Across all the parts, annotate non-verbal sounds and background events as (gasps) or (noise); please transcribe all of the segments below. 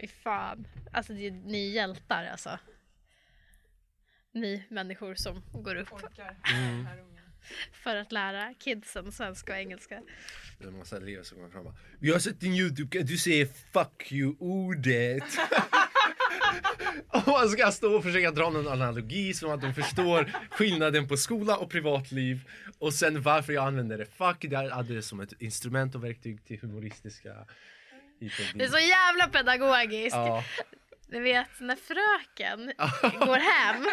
Fy fan. Alltså det ni är hjältar alltså. Ni människor som går upp för att lära kidsen svenska och engelska. Det är en massa elever som kommer fram och bara, Vi har sett din youtube, du säga fuck you-ordet? (laughs) och man ska stå och försöka dra någon analogi som att de förstår skillnaden på skola och privatliv. Och sen varför jag använder det fuck, jag hade det som ett instrument och verktyg till humoristiska Det är så jävla pedagogiskt. Ja. Ni vet när fröken (laughs) går hem.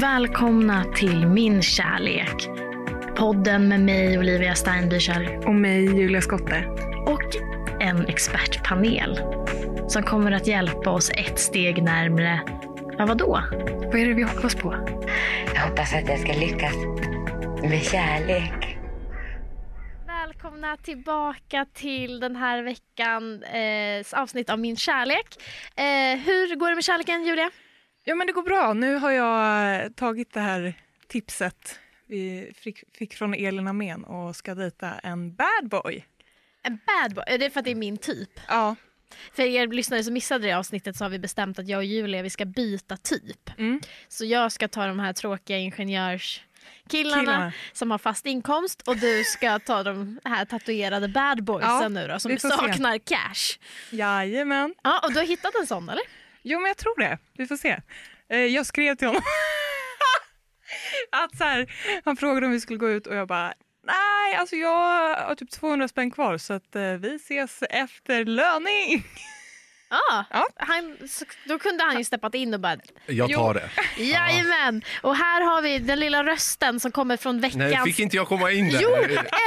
Välkomna till Min kärlek. Podden med mig Olivia Steinbücher Och mig, Julia Skotte. och en expertpanel som kommer att hjälpa oss ett steg närmre, ja vadå? Vad är det vi hoppas på? Jag hoppas att jag ska lyckas med kärlek. Välkomna tillbaka till den här veckans avsnitt av Min kärlek. Eh, hur går det med kärleken Julia? Ja, men det går bra. Nu har jag eh, tagit det här tipset vi fick, från Elin Amén och ska dejta en bad boy. En bad boy, är det för att det är min typ? Ja, För er lyssnare som missade det avsnittet så har vi bestämt att jag och Julia vi ska byta typ. Mm. Så jag ska ta de här tråkiga ingenjörskillarna Killarna. som har fast inkomst och du ska ta de här tatuerade bad boysen Ja, nu då som får se. saknar cash. jajamän. Ja, och du har hittat en sån eller? Jo, men jag tror det. Vi får se. Eh, Jag skrev till honom (laughs) att så här, han frågade om vi skulle gå ut och jag bara Nej, alltså jag har typ 200 spänn kvar så att eh, vi ses efter löning. Ja, Ja. Han, då kunde han ju steppat in och bara Jag tar det. Jajamän! Och här har vi den lilla rösten som kommer från veckans... Nej, fick inte jag komma in där? Jo,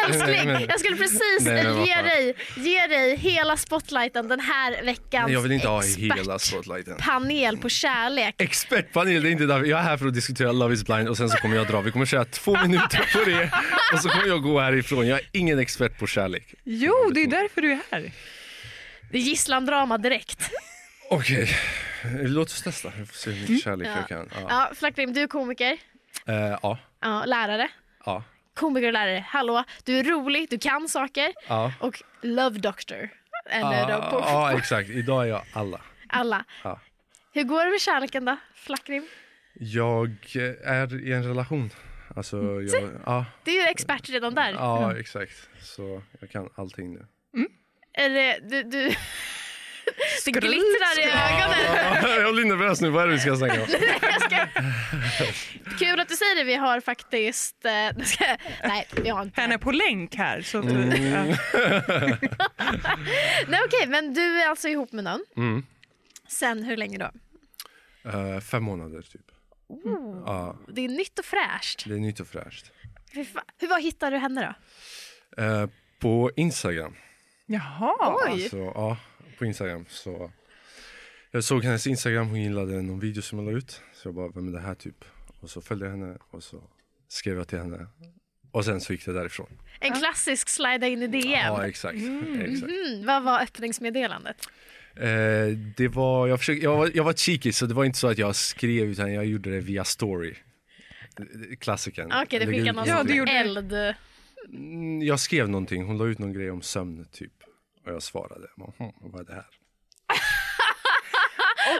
älskling! Jag skulle precis Nej, ge, dig, ge dig hela spotlighten den här veckans Nej, jag vill inte ha expert- hela spotlighten. panel på kärlek. Expertpanel, det är inte därför. Jag är här för att diskutera Love is blind och sen så kommer jag dra. Vi kommer köra två (laughs) minuter på det och så kommer jag gå härifrån. Jag är ingen expert på kärlek. Jo, det är därför du är här. Det är gisslandrama direkt. Okej, låt oss testa. Vi får se hur mycket kärlek Ja. jag kan. Ja. Ja, Flackrim, du är komiker, Eh, ja. ja, lärare. ja. Komiker och lärare. Hallå, du är rolig, du kan saker. ja. Och love doctor. Eller då på ja, exakt. Idag är jag alla. alla. Ja. Hur går det med kärleken då, Flackrim? Jag eh, är i en relation. Alltså, jag, ja, Du är ju expert redan där. ja, exakt. Så jag kan allting nu. Eller du... du... (laughs) Det glittrar i ögonen. jag blir nervös nu. Vad är det vi ska snacka om? (laughs) Ska... Kul att du säger det. Vi har faktiskt... eh, Nej, vi har inte. Han är på länk här. Så att, Mm. (laughs) Nej, okej, men du är alltså ihop med någon. Mm. Sen hur länge då? Eh, fem månader typ. Oh, Ja, det är nytt och fräscht. det är nytt och fräscht. Fan. Hur var hittade du henne då? Eh, på Instagram. Jaha. Oj. Alltså, ja, på Instagram. Så jag såg hennes Instagram, hon gillade någon video som jag la ut. Så jag bara, vem är det här typ? Och så följde jag henne och så skrev jag till henne. Och sen så gick det därifrån. En klassisk slida in i DM. Ja, exakt. exakt. Mm, vad var öppningsmeddelandet? Eh, det var, jag, försökte, jag, var, jag var cheeky så det var inte så att jag skrev utan jag gjorde det via story. Klassikern. Okej, du Lägga skickade någon Ja, det. eld. Mm, Jag skrev någonting, hon la ut någon grej om sömn typ. Och jag svarade, "Hm, vad är det här?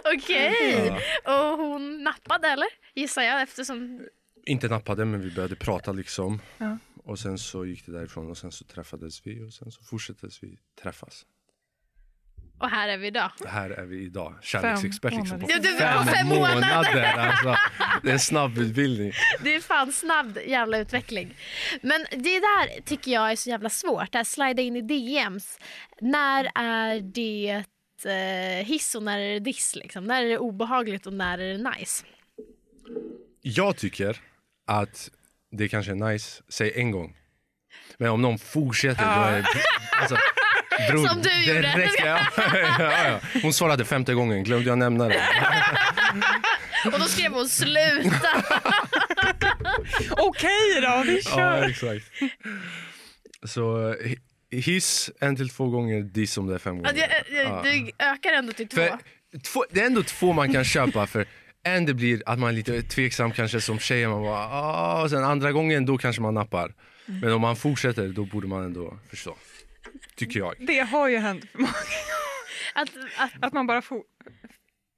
(laughs) Okej. Och hon nappade eller? Gissar jag eftersom... Inte nappade men vi började prata liksom. Ja. Och sen så gick det därifrån och sen så träffades vi och sen så fortsattes vi träffas. Och här är vi idag. Här är vi idag, kärleksexpert liksom på på fem månader. Alltså, det är en snabb utbildning. (laughs) Det är fan snabb jävla utveckling. Men det där tycker jag är så jävla svårt. Det här slida in i DMs. När är det eh, hiss och när är det diss? Liksom? När är det obehagligt och när är det nice? Jag tycker att det kanske är nice, säg en gång. Men om någon fortsätter då är det... Alltså, bror, Som du det gjorde. räcker. Ja, (laughs) ja, ja. Hon svarade femte gången, glömde jag nämna det. Och då skrev hon sluta. (laughs) Okej då, vi Ja, kör. exakt. Så hi- hiss en till två gånger, diss om det är fem Ja, gånger. det- Ja. Du ökar ändå till två. För, två, det är ändå två man kan köpa för en det blir att man är lite tveksam kanske som tjej, man bara ah, och sen andra gången då kanske man nappar. Men om man fortsätter då borde man ändå förstå. Tycker jag. Det har ju hänt för många. (laughs) Att, att Att man bara får...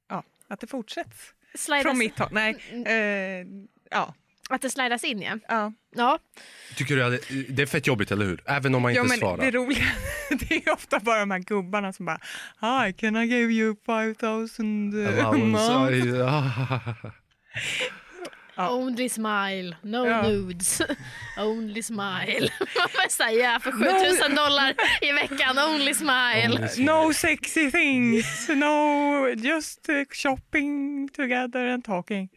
Ja, att det fortsätts. slidas, Från mitt håll. Nej. Mm. Eh, ja. att det slidas in ja. ja. Ja, Tycker du att det, det är fett jobbigt, eller hur? Även om man ja inte men svarar. det roliga (laughs) det är ofta bara de här gubbarna som bara Hi, can I give you 5000 a month? Ja. only smile, no Ja. nudes. (laughs) only smile. (laughs) Man får säga för 7000 dollar i veckan, only smile. Only smile. No sexy things, no just eh, shopping together and talking.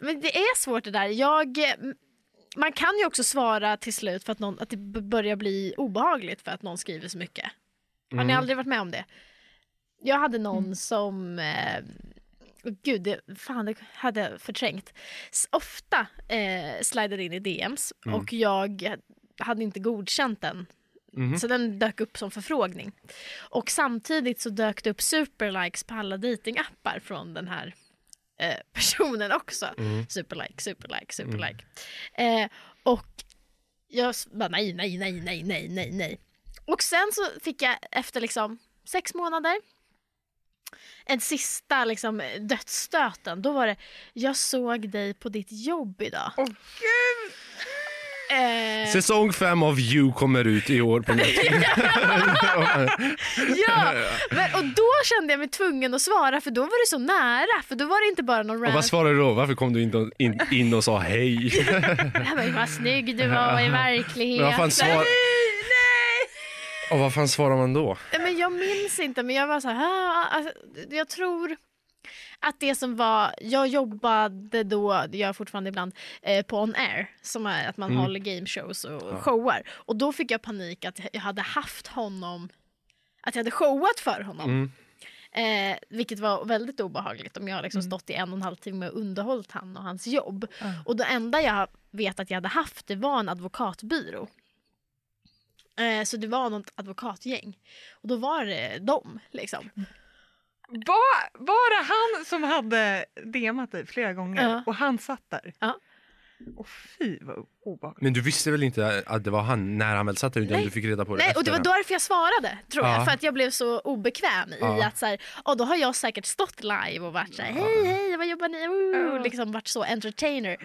Men det är svårt det där. Jag, man kan ju också svara till slut för att, någon, att det börjar bli obehagligt för att någon skriver så mycket. Har Mm. ni aldrig varit med om det? Jag hade någon som... Eh, gud, det, fan det hade jag förträngt. Ofta eh, slidade in i DMs Mm. och jag hade inte godkänt den. Mhm. Så den dök upp som förfrågning. Och samtidigt så dök det upp superlikes på alla datingappar från den här eh, (laughs) personen också. Mm. Superlike, superlike, superlike. Eh, och jag bara nej, nej, nej, nej, nej, nej, nej. Och sen så fick jag efter liksom sex månader en sista liksom dödsstöten. Då var det, jag såg dig på ditt jobb idag. Åh gud! Eh, Säsong fem av You kommer ut i år på Netflix. (laughs) ja, men, och då kände jag mig tvungen att svara för då var det så nära. För då var det inte bara någon och random vad svarade du då? Varför kom du in, in, in och sa hej? Ja, men vad snygg du var i (laughs) Men verkligheten. vad fan svar... Och vad fan svarar man då? Men jag minns inte, men jag var så här... "Ah, Alltså, jag tror att det som var... Jag jobbade då, det gör jag fortfarande ibland, eh, på On Air. Som är att man Mm. håller game shows och Ja. showar. Och då fick jag panik att jag hade haft honom... Att jag hade showat för honom. Mm. Eh, vilket var väldigt obehagligt om jag har liksom stått i en och en halv timme och underhållit han och hans jobb. Ja. Och det enda jag vet att jag hade haft det var en advokatbyrå. Eh, så det var något advokatgäng. Och då var det dem liksom. Var, var det han som hade DMat dig flera gånger Ja. och han satt där? Ja. Och fy vad obehagligt. Men du visste väl inte att det var han när han väl satt där utan du fick reda på det Nej, och det var därför jag svarade tror jag. Ja. För att jag blev så obekväm i Ja. att så här, oh, då har jag säkert stått live och varit så här, hej hej vad jobbar ni? Ja. liksom varit så entertainer.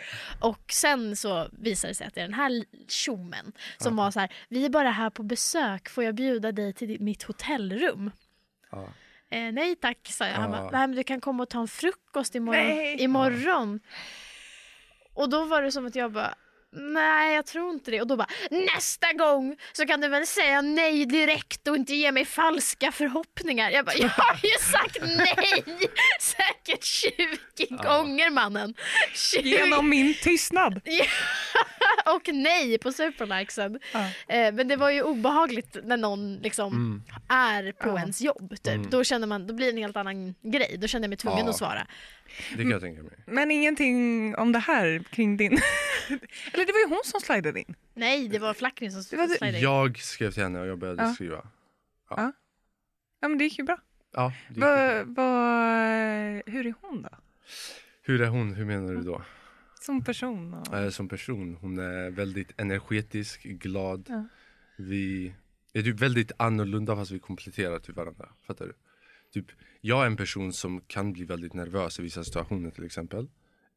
Och sen så visade det sig att det är den här tjommen som var så här, vi är bara här på besök, får jag bjuda dig till mitt hotellrum? Ja. Eh, nej tack, sa jag. Han Ja. bara, "Nej, men du kan komma och ta en frukost imorgon. Nej. imorgon. Och då var det som att jag bara, nej jag tror inte det. Och då bara, nästa gång så kan du väl säga nej direkt och inte ge mig falska förhoppningar. Jag bara, jag har ju sagt nej (laughs) säkert 20 gånger mannen. 20 Genom min tystnad. (laughs) och nej på superlikesen. Ja. Eh, men det var ju obehagligt när någon liksom Mm. är på Ja. ens jobb. Typ. Mm. Då, känner man, då blir det en helt annan grej. Då känner jag mig tvungen Ja. att svara. Det kan jag tänka mig. Men ingenting om det här kring din... (laughs) Eller det var ju hon som slidade in. Nej, det var Flackrin som slidade in. Jag skrev till henne och jag började Ja. skriva. Ja men det gick ju bra. Ja, det Va, bra. va, hur är hon då? Hur är hon? Hur menar du då? Som person? Och... Eh, Som person. Hon är väldigt energetisk, glad. Ja. Vi är typ väldigt annorlunda fast vi kompletterar till varandra. Fattar du? Typ, jag är en person som kan bli väldigt nervös i vissa situationer till exempel.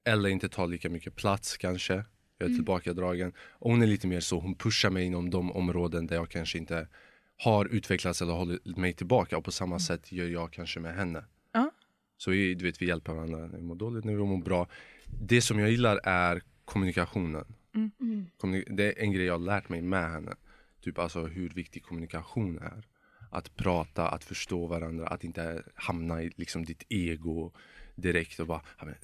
Eller inte ta lika mycket plats kanske. Jag är tillbakadragen. Och hon är lite mer så, hon pushar mig inom de områden där jag kanske inte har utvecklats eller hållit mig tillbaka. Och på samma sätt gör jag kanske med henne. Ja. Så vi, du vet, vi hjälper varandra när vi mår dåligt, när vi mår bra. Det som jag gillar är kommunikationen. Mm. Kommunik- det är en grej jag har lärt mig med henne. Typ alltså hur viktig kommunikation är. Att prata, att förstå varandra, att inte hamna i liksom ditt ego direkt och bara,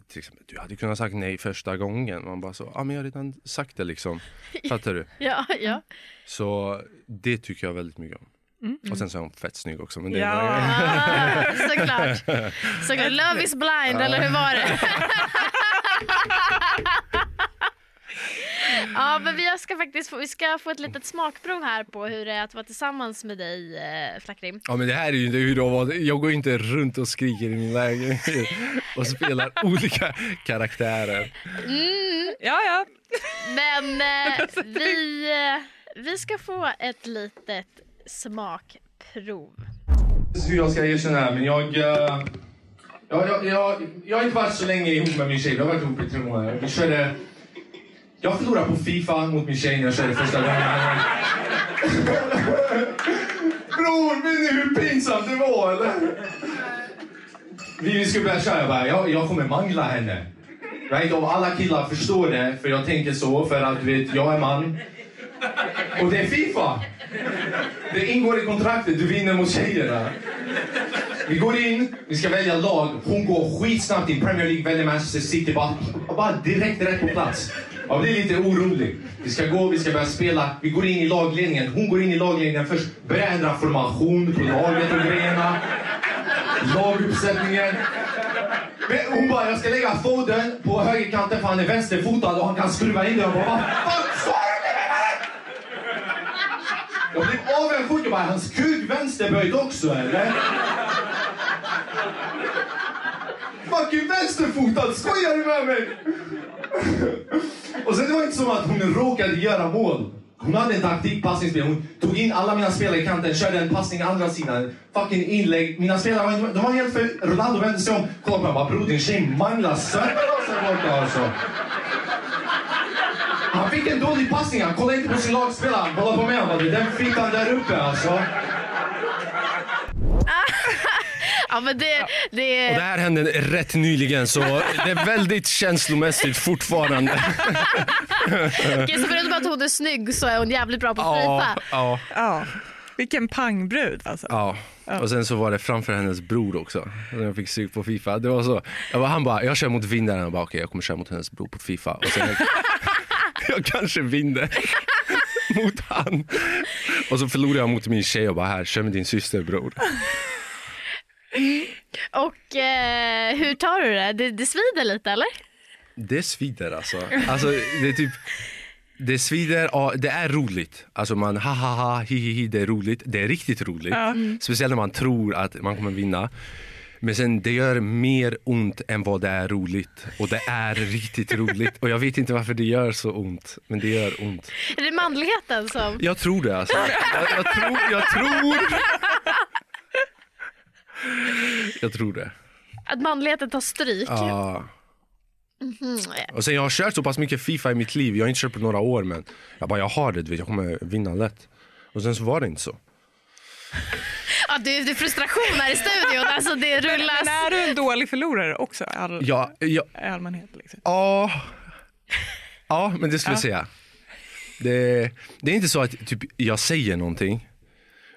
till exempel, du hade kunnat sagt nej första gången. Man bara så, ja men jag har redan sagt det liksom. (laughs) Fattar du? Ja, ja. Så det tycker jag väldigt mycket om. Mm. Och sen så är hon fett snygg också. Men det är Ja. Ah, (laughs) såklart. såklart. (laughs) Love is blind, eller hur var det? Ja, men vi ska faktiskt få, vi ska få ett litet smakprov här på hur det är att vara tillsammans med dig, eh, Flackrim. Ja men det här är ju inte hur det var. Jag går ju inte runt och skriker i min lägenhet (laughs) och spelar (laughs) olika karaktärer. Mm, Ja, ja. men eh, (laughs) vi, eh, vi ska få ett litet smakprov. hur jag ska erkänna det här, men jag... eh, jag, jag, jag, jag har inte varit så länge ihop med min tjej. Vi har varit ihop i tre månader. Vi körde... Jag förlorade på Fifa mot min tjej när jag körde första gången. Bror, vet ni hur pinsamt det var eller? Vi, vi skulle börja köra. Jag bara, jag, jag kommer mangla henne. Right? Och alla killar förstår det, för jag tänker så, för att du vet, jag är man. Och det är Fifa! Det ingår i kontraktet, du vinner mot tjejerna. Vi går in, vi ska välja lag. Hon går skitsnabbt in. Premier League väljer Manchester City. Bara, bara direkt rätt på plats. Jag blir lite orolig. Vi ska gå, vi ska börja spela. Vi går in i lagledningen. Hon går in i lagledningen först. Börjar ändra formation på laget och grejerna. Laguppsättningen. Men hon bara, jag ska lägga Foden på högerkanten för han är vänsterfotad och han kan skruva in den. Jag bara, vad fan sa du till? Jag blev avundsjuk. Jag bara, hans kuk vänsterböjd också eller? Fucking vänsterfotad, skojar du med mig? Och sen det var inte som att hon råkade göra mål. Hon hade en taktik, passningsspel. Hon tog in alla mina spelare i kanten, körde en passning andra sidan. Fucking inlägg. Mina spelare var, de var helt för... Ronaldo vände sig om. Kolla på mig bara, bror din tjej manglar sönder oss här borta alltså. Han fick en dålig passning, han kollade inte på sin lagspelare. Han kollade på mig, han bara, den fittan där uppe alltså. Ja, men det, det, Och det här hände rätt nyligen så det är väldigt känslomässigt fortfarande. Okej, så förutom att hon är snygg så är hon jävligt bra på Ja, Fifa. ja, Ja. Vilken pangbrud alltså. ja. Och sen så var det framför hennes bror också. Jag fick stryk på Fifa. Det var så. Jag bara, han bara, jag kör mot vinnaren. Jag bara, okej jag kommer köra mot hennes bror på Fifa. Och sen jag, (laughs) jag kanske vinner (laughs) mot han. Och så förlorar jag mot min tjej och bara, här, kör med din syster bror. (laughs) Och eh, hur tar du det? det? Det svider lite eller? Det svider alltså. alltså det är typ det svider, ja, det är roligt. Alltså man ha ha ha, hi hi hi, det är roligt. Det är riktigt roligt. Speciellt när man tror att man kommer vinna. Men sen det gör mer ont än vad det är roligt. Och det är riktigt roligt. Och jag vet inte varför det gör så ont. Men det gör ont. Är det manligheten som... Jag tror det alltså. Jag, jag tror, jag tror. Jag tror det. Att manligheten tar stryk? Ja. Mm. Och sen jag har kört så pass mycket Fifa i mitt liv. Jag har inte kört på några år men jag bara jag har det, du vet, jag kommer vinna lätt. Och sen så var det inte så. Ja, det, är, frustration här i studion. Alltså, det rullas... Men är du en dålig förlorare också all, Ja, ja, i allmänhet? Liksom? ja, ja men det skulle jag säga. Det, det är inte så att typ, jag säger någonting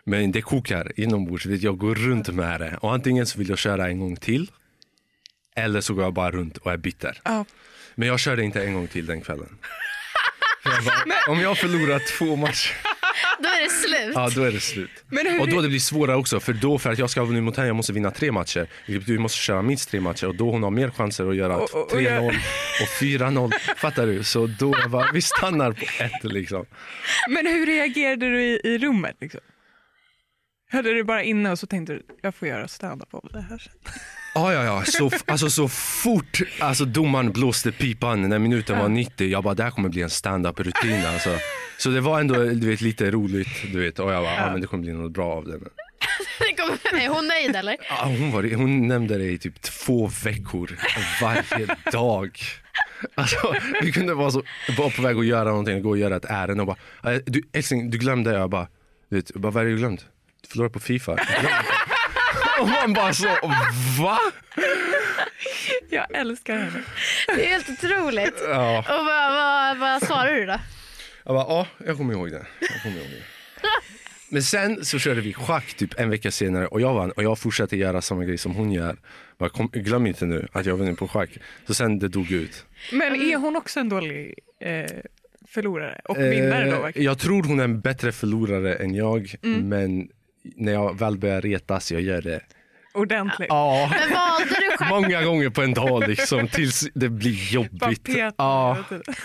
men det kokar inombords. Vet, Jag går runt med det och antingen så vill jag köra en gång till eller så går jag bara runt och är bitter. Ja. Men jag körde inte en gång till den kvällen. (laughs) Jag bara, om jag förlorar två matcher, (laughs) Då är det slut. ja då är det slut. Men hur, Och då det blir svårare också, för då för att jag ska vunnit mot henne, jag måste vinna tre matcher. Vi måste köra minst tre matcher och då hon har mer chanser att göra Och- och- och 3-0 och 4-0. Fattar du? Så då bara, vi stannar på ett liksom. men hur reagerade du i, i rummet? Liksom? Hade du bara inne och så tänkte du jag får göra stand-up av det här sen? Ja, ja, ja. Så, (laughs) alltså, så fort alltså, domaren blåste pipan när minuten var 90, jag bara, det här kommer bli en stand-up-rutin. Alltså. Så det var ändå du vet, lite roligt, du vet. Och jag bara, ja. men det kommer bli något bra av det. Men, (laughs) Det kommer- Är hon nöjd eller? ja, hon, var, hon nämnde det i typ två veckor, varje dag. Alltså, vi kunde vara, så, vara på väg att göra någonting, gå och göra ett ärende och bara, "Eh, du, älskling, du glömde. Jag bara, du vet, jag bara, vad är det du glömt? Du förlorade på Fifa. (laughs) Och man bara så, va? Jag älskar henne. Det är helt otroligt. Ja. Och vad, vad, vad svarar du då? Jag bara, ja, jag kommer ihåg det. Jag kommer ihåg det. (laughs) Men sen så körde vi schack typ en vecka senare och jag vann och jag fortsatte göra samma grej som hon gör. Bara, kom, glöm inte nu att jag vann på schack. Så sen det dog ut. Men är hon också en dålig eh, förlorare och vinnare då? Eh, verkligen? jag tror hon är en bättre förlorare än jag. Men när jag väl börjar retas, jag gör det. Ordentligt. Ja, Men valde du schack? många gånger på en dag liksom tills det blir jobbigt. Ja.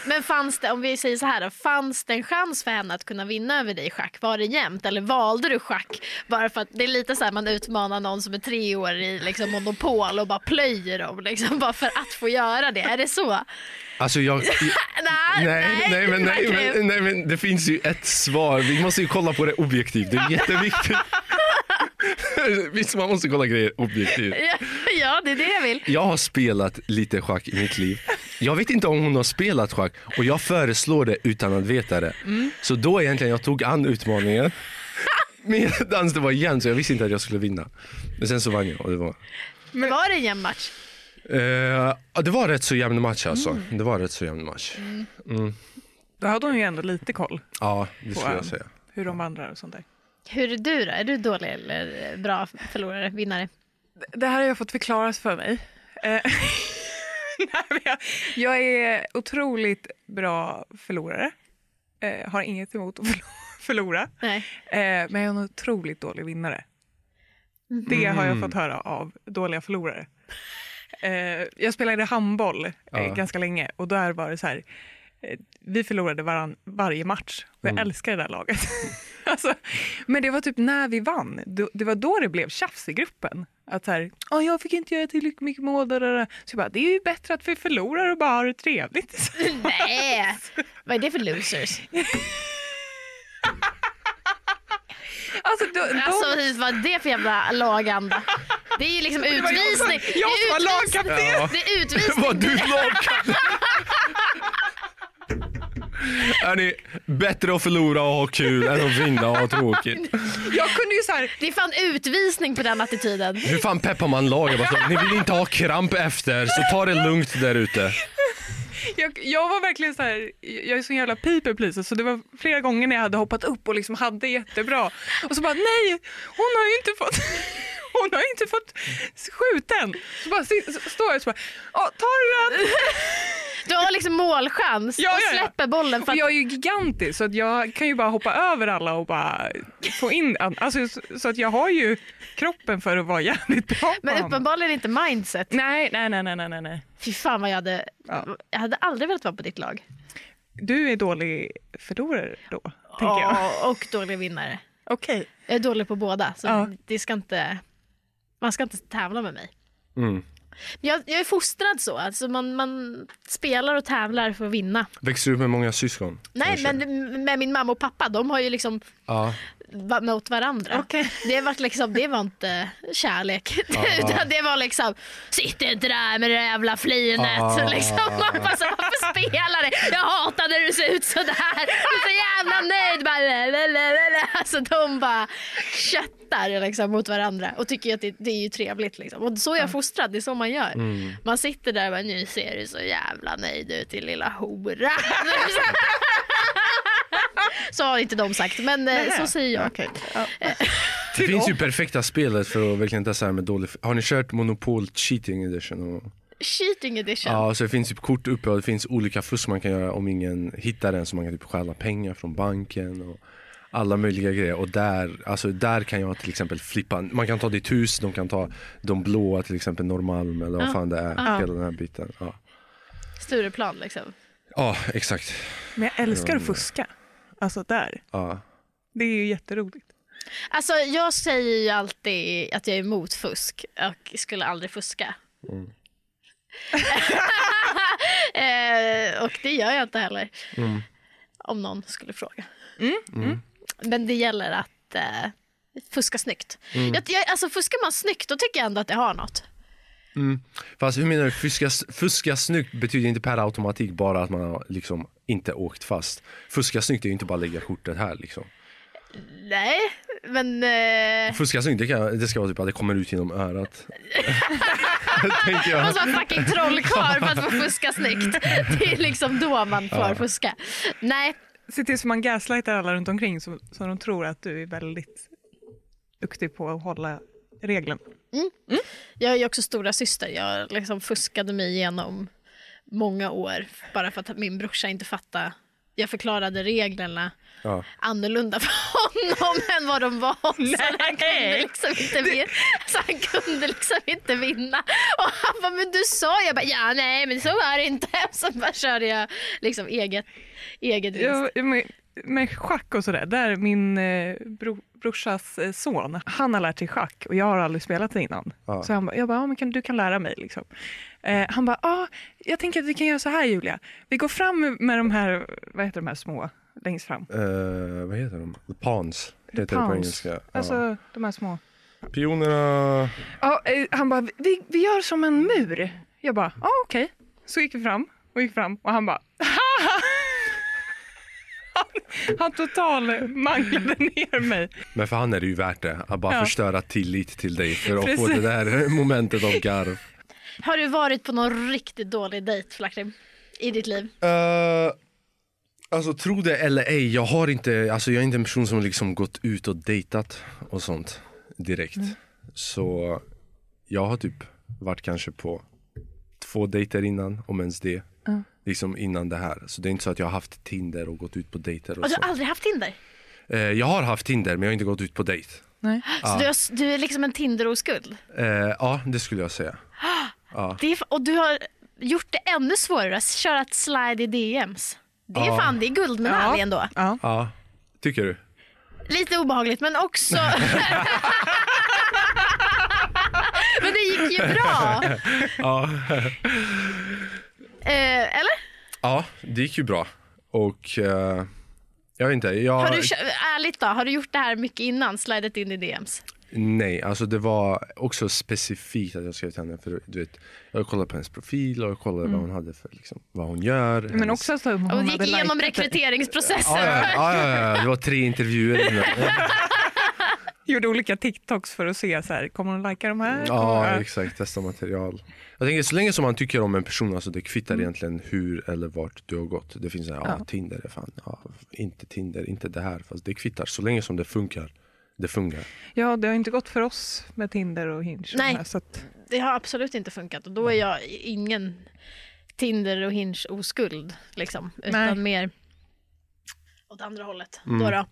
Men fanns det, om vi säger så här då, fanns det en chans för henne att kunna vinna över dig i schack? Var det jämnt eller valde du schack bara för att det är lite så här man utmanar någon som är tre år i liksom monopol och bara plöjer dem liksom bara för att få göra det? Är det så? Alltså jag, (laughs) Nej, Nej, nej, men, nej, men, nej, men det finns ju ett svar. Vi måste ju kolla på det objektivt. Det är jätteviktigt. (laughs) Visst, man måste kolla grejer objektivt. Ja, ja, det är det jag vill. Jag har spelat lite schack i mitt liv. Jag vet inte om hon har spelat schack och jag föreslår det utan att veta det. Så då egentligen jag tog an utmaningen. (laughs) Medan det var jämnt så jag visste inte att jag skulle vinna. Men sen så vann jag och det var... Var det en jämn match? Eh, det var rätt så jämn match alltså. Det var rätt så jämn match. Då hade hon ju ändå lite koll Ja, det på skulle jag ön, säga. hur de vandrar och sånt där. Hur är du då? Är du dålig eller bra förlorare, vinnare? Det här har jag fått förklaras för mig. Eh, (laughs) jag, jag är otroligt bra förlorare. Eh, har inget emot att förlo- (laughs) förlora. Nej. Eh, men jag är en otroligt dålig vinnare. Det har jag fått höra av dåliga förlorare. Eh, jag spelade handboll eh, Ja. ganska länge och där var det så här. Eh, vi förlorade varann, varje match och jag älskar det där laget. (laughs) alltså, men det var typ när vi vann, då, det var då det blev tjafs i gruppen. Att så här, "Ah, jag fick inte göra tillräckligt mycket mål. Där, där." Så jag bara, det är ju bättre att vi förlorar och bara har det trevligt. (laughs) Nej! Vad är det för losers? (laughs) alltså, de, de, Alltså vad är det för jävla laganda? Det är ju liksom (laughs) utvisning. (laughs) jag som var lagkapten. Ja. Det är utvisning. Var du lagkapten? (laughs) Hörni, bättre att förlora och ha kul än att vinna och ha tråkigt. jag kunde ju så här, Det är fan utvisning på den attityden. Hur fan peppar man så, Ni vill inte ha kramp efter, så ta det lugnt där ute. Jag, jag var verkligen så här, jag är så jävla people pleaser så det var flera gånger när jag hade hoppat upp och liksom hade jättebra. Och så bara nej, hon har ju inte fått (laughs) hon har inte fått skjuta än. Så bara så står jag och så bara, ja ta den. (laughs) Du har liksom målchans Ja, och ja, ja. släpper bollen för att jag är ju gigantisk så att jag kan ju bara hoppa över alla och bara få in, alltså så, att jag har ju kroppen för att vara jävligt bra Men uppenbarligen inte mindset. Nej, nej, nej, nej, nej, nej. Fy fan vad jag hade... Ja. Jag hade aldrig velat vara på ditt lag. Du är dålig förlorare då, tänker jag. Ja, och dålig vinnare. Okej. Jag är dålig på båda, så Ja. det ska inte, man ska inte tävla med mig. Mm. Jag, jag är fostrad så, alltså man, man spelar och tävlar för att vinna. Växer du upp med många syskon? Nej, men med min mamma och pappa, de har ju liksom Ja. Mot varandra. Okej. Det, var liksom, det var inte kärlek, (laughs) (laughs) utan det var liksom sitt inte där med det där jävla flinet. Ah. Liksom. (laughs) Man bara så, Varför spelar det? Jag hatar när du ser ut sådär. Du är så jävla nöjd. Bara, alltså, de bara köttar liksom, mot varandra och tycker att det, det är ju trevligt. Liksom. Och så är jag fostrad, det är så man gör. Man sitter där och bara, nu ser du så jävla nöjd ut din lilla hora. (laughs) så har inte de sagt, men eh, så säger jag. Okej. Ja. Det finns ju perfekta spelet för att verkligen testa här med dålig... Har ni kört Monopol Cheating Edition? Och... Cheating edition. Ja, så det finns typ kort uppe och det finns olika fusk man kan göra om ingen hittar den så man kan typ stjäla pengar från banken och alla möjliga grejer och där, alltså där kan jag till exempel flippa, man kan ta ditt hus, de kan ta de blåa till exempel Norrmalm eller vad Ja. fan det är, Ja. hela den här biten. Ja, Stureplan liksom. ja exakt. Men jag älskar att fuska. Alltså där. Ja. Det är ju jätteroligt. Alltså jag säger ju alltid att jag är emot fusk och skulle aldrig fuska. (laughs) eh, och det gör jag inte heller. Om någon skulle fråga. Men det gäller att eh, fuska snyggt. Jag, jag, alltså fuskar man snyggt då tycker jag ändå att det har något. Fast hur menar du, fuska, fuska snyggt betyder inte per automatik bara att man har liksom inte åkt fast. Fuska snyggt är ju inte bara lägga kortet här liksom. Nej, men... Eh, Fuska snyggt, det, kan, det ska vara typ att det kommer ut genom örat. (laughs) Tänker Man jag. måste vara en fucking trollkarl för att få fuska snyggt. Det är liksom då man får fuska. Nej, Se till så man gaslightar alla runt omkring så, så de tror att du är väldigt duktig på att hålla regeln. jag är ju också stora syster. Jag liksom fuskade mig igenom många år bara för att min brorsa inte fattade. Jag förklarade reglerna Ja. annorlunda för honom (laughs) än vad de var. Så han kunde liksom inte vinna. Så han kunde liksom inte vinna. Och han bara, men du sa jag bara, ja nej men så var det inte. (laughs) Så bara körde jag liksom eget, eget vinst. Ja, med, med schack och sådär, där min eh, bro, brorsas eh, son, han har lärt sig schack och jag har aldrig spelat det innan. Ja. Så han bara, jag bara, ja, men kan, du kan lära mig. Liksom. Eh, han bara, ah, jag tänker att vi kan göra så här Julia. Vi går fram med de här, vad heter de här små längst fram? Eh, vad heter de? The pawns. Heter det på Pawns. engelska. Ja. Alltså de här små. Pionerna... Ja, eh, han bara, vi, vi gör som en mur. Jag bara, ja okej. Så gick vi fram och gick fram och han bara, (laughs) Haha! (laughs) Han, total manglade ner mig. Men för han är det ju värt det. Att bara Ja. förstöra tillit till dig för att få Precis. det där (laughs) momentet av garv. Har du varit på någon riktigt dålig dejt, Flackrim? I ditt liv? Uh, alltså tro det eller ej, jag har inte, alltså jag är inte en person som liksom gått ut och dejtat och sånt direkt. Så jag har typ varit kanske på två dejter innan, om ens det. Liksom innan det här. Så det är inte så att jag har haft Tinder och gått ut på dejter och Och du så. har aldrig haft Tinder? Eh, jag har haft Tinder men jag har inte gått ut på dejt. Nej. Så du, har, du är liksom en Tinder-oskuld? Eh, ja, det skulle jag säga. (gasps) Det är, och du har gjort det ännu svårare att köra ett slide i DMs. Det är Ja. fan, det är guldmedalj Ja. ändå. Ja. Ja, tycker du? Lite obehagligt men också... (laughs) (laughs) men det gick ju bra. Ja. (laughs) Eh, eller? ja, det gick ju bra. Och eh, jag vet inte, jag... Har du, ärligt då, har du gjort det här mycket innan? Slidet in i DMs? Nej, alltså det var också specifikt att jag skrev till henne. För du vet, jag kollade på hennes profil och jag kollade vad hon hade för, liksom, vad hon gör. Men hennes- också så hon Och hade gick igenom rekryteringsprocessen. Ja, ja, ja, ja, ja, det var tre intervjuer. (laughs) Gjorde olika TikToks för att se så här, kommer hon lika de här? Ja, Kommer- exakt. Testa material. Jag tänker så länge som man tycker om en person, alltså det kvittar Mm. egentligen hur eller vart du har gått. Det finns så här, ja, Tinder är fan, ja, inte Tinder, inte det här. Fast det kvittar så länge som det funkar. Det funkar. ja, det har inte gått för oss med Tinder och Hinge. Nej. här, Så att, Det har absolut inte funkat och då är jag ingen Tinder och Hinge oskuld liksom, utan Nej. mer åt andra hållet. Då då.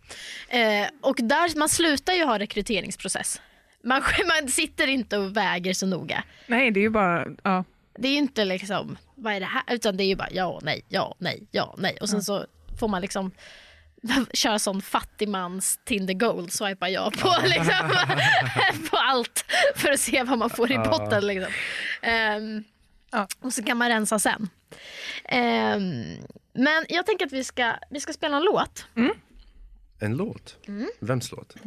Eh, och där, man slutar ju ha rekryteringsprocess. Man, (laughs) man sitter inte och väger så noga. nej, det är ju bara, ja. Det är ju inte liksom, vad är det här? Utan det är ju bara ja, nej, ja, nej, ja, nej. Och sen så får man liksom (laughs) köra sån fattigmans Tinder Gold, swipa ja på, (laughs) liksom, på allt för att se vad man får i botten. Liksom. Ehm, Ja. Och så kan man rensa sen. Ehm, men jag tänker att vi ska, vi ska spela en låt. En låt? Mm. Vems låt? (laughs)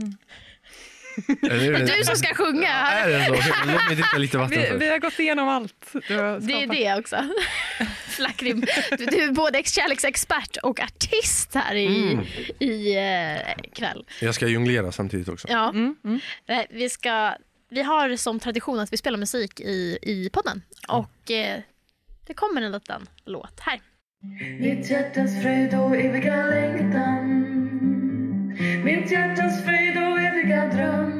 Är det, Du som ska sjunga. Är det så? Låt mig dricka lite vatten vi, först. vi har gått igenom allt. Det är det också. (laughs) Flackrim. Du, du är både kärleksexpert och artist här i, i eh, kväll. Jag ska jonglera samtidigt också. Ja. Eh, Vi, ska, vi har som tradition att vi spelar musik i, i podden. Och eh, det kommer en liten låt här. Mitt hjärtas fröjd och eviga längtan. Mitt hjärtas fröjd och eviga dröm.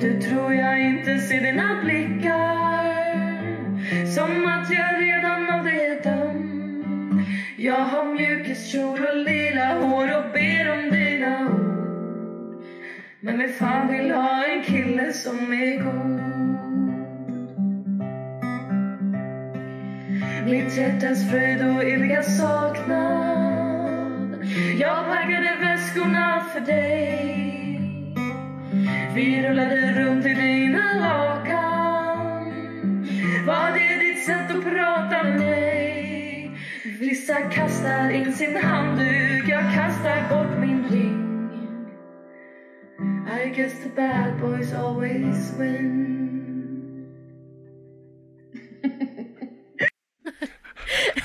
Du tror jag inte ser dina blickar. Som att jag redan av dig är dömd. Jag har mjukiskjol och lila hår och ber om dina ord men vem fan vill ha en kille som är god? Mitt hjärtas fröjd och eviga saknad. Jag packade väskorna för dig. Vi rullade runt i dina lakan. Var det ditt sätt att prata med mig? Vissa kastar in sin handduk. Jag kastar bort min ring i guess the bad boys always win (laughs)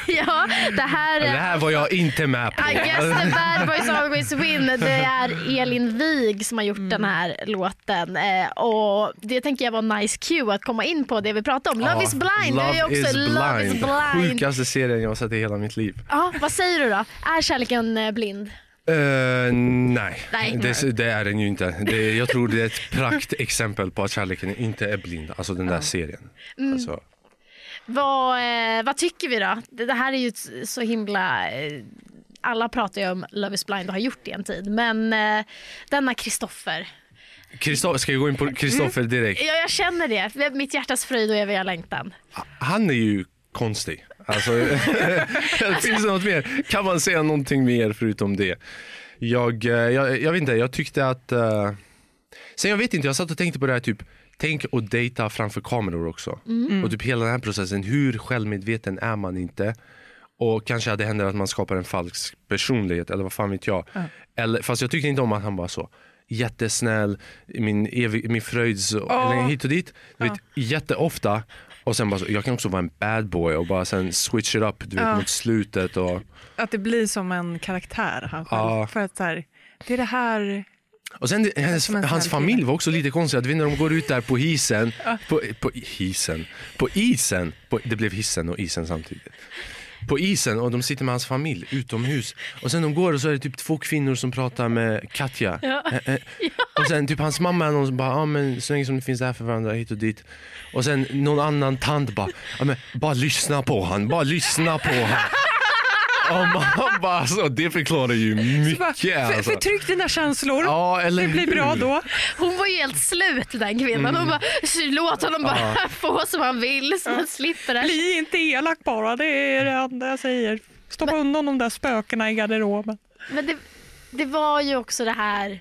Ja, det här... Det här var jag inte med på. I guess the bad boys always win. Det är Elin Wig som har gjort den här låten. Eh, och det tänker jag var en nice cue att komma in på det vi pratade om. Love Ja, is blind. Love, det är också is Love is blind. blind. Sjukaste serien jag har sett i hela mitt liv. Ja, vad säger du då? Är kärleken eh, blind? Eh, nej, Nej. Det, det är den ju inte. Det, jag tror det är ett praktexempel på att kärleken inte är blind. Alltså den där serien. Mm. Alltså, Vad, eh, vad tycker vi då? Det, här är ju så himla... Eh, alla pratar ju om Love is blind och har gjort det en tid. Men denna Kristoffer. Christo- ska jag gå in på Kristoffer direkt? Ja, jag känner det. Mitt hjärtas fröjd och eviga längtan. Han är ju konstig. Alltså, (laughs) finns det något mer? Kan man säga någonting mer förutom det? Jag, eh, jag, jag vet inte, jag tyckte att... Uh... Sen jag vet inte, jag satt och tänkte på det här typ Tänk att dejta framför kameror också. Och typ hela den här processen, hur självmedveten är man inte? Och kanske det händer att man skapar en falsk personlighet eller vad fan vet jag. Eller, fast jag tyckte inte om att han var så. jättesnäll, min, evig, min fröjds, Ja. eller hit och dit. Du vet, jätteofta. Och sen bara, jag kan också vara en bad boy och bara sen switch it up du vet, Ja. mot slutet. Och, Att det blir som en karaktär han själv. Ja. För att så här, det är det här... och sen det- hennes, hans familj var också lite konstig. Att när de går ut där på hisen, på, på hisen, på isen, på, det blev hissen och isen samtidigt. På isen och de sitter med hans familj utomhus. Och sen de går och så är det typ två kvinnor som pratar med Katja. Ja. Eh, eh. Och sen typ hans mamma är någon som bara, ja men så länge som det finns där för varandra hit och dit. Och sen någon annan tant bara, ja men bara lyssna på han, bara lyssna på han. Och man bara, alltså, det förklarar ju Så bara, mycket för, alltså. Förtryck dina känslor. Ja, eller det blir bra hur? då. Hon var ju helt slut den kvinnan. Hon bara, låt honom bara (laughs) få som han vill så han slipper det. här." Bli inte elak bara, det är det enda jag säger. Stoppa undan de där spökena i garderoben. Men det, det var ju också det här,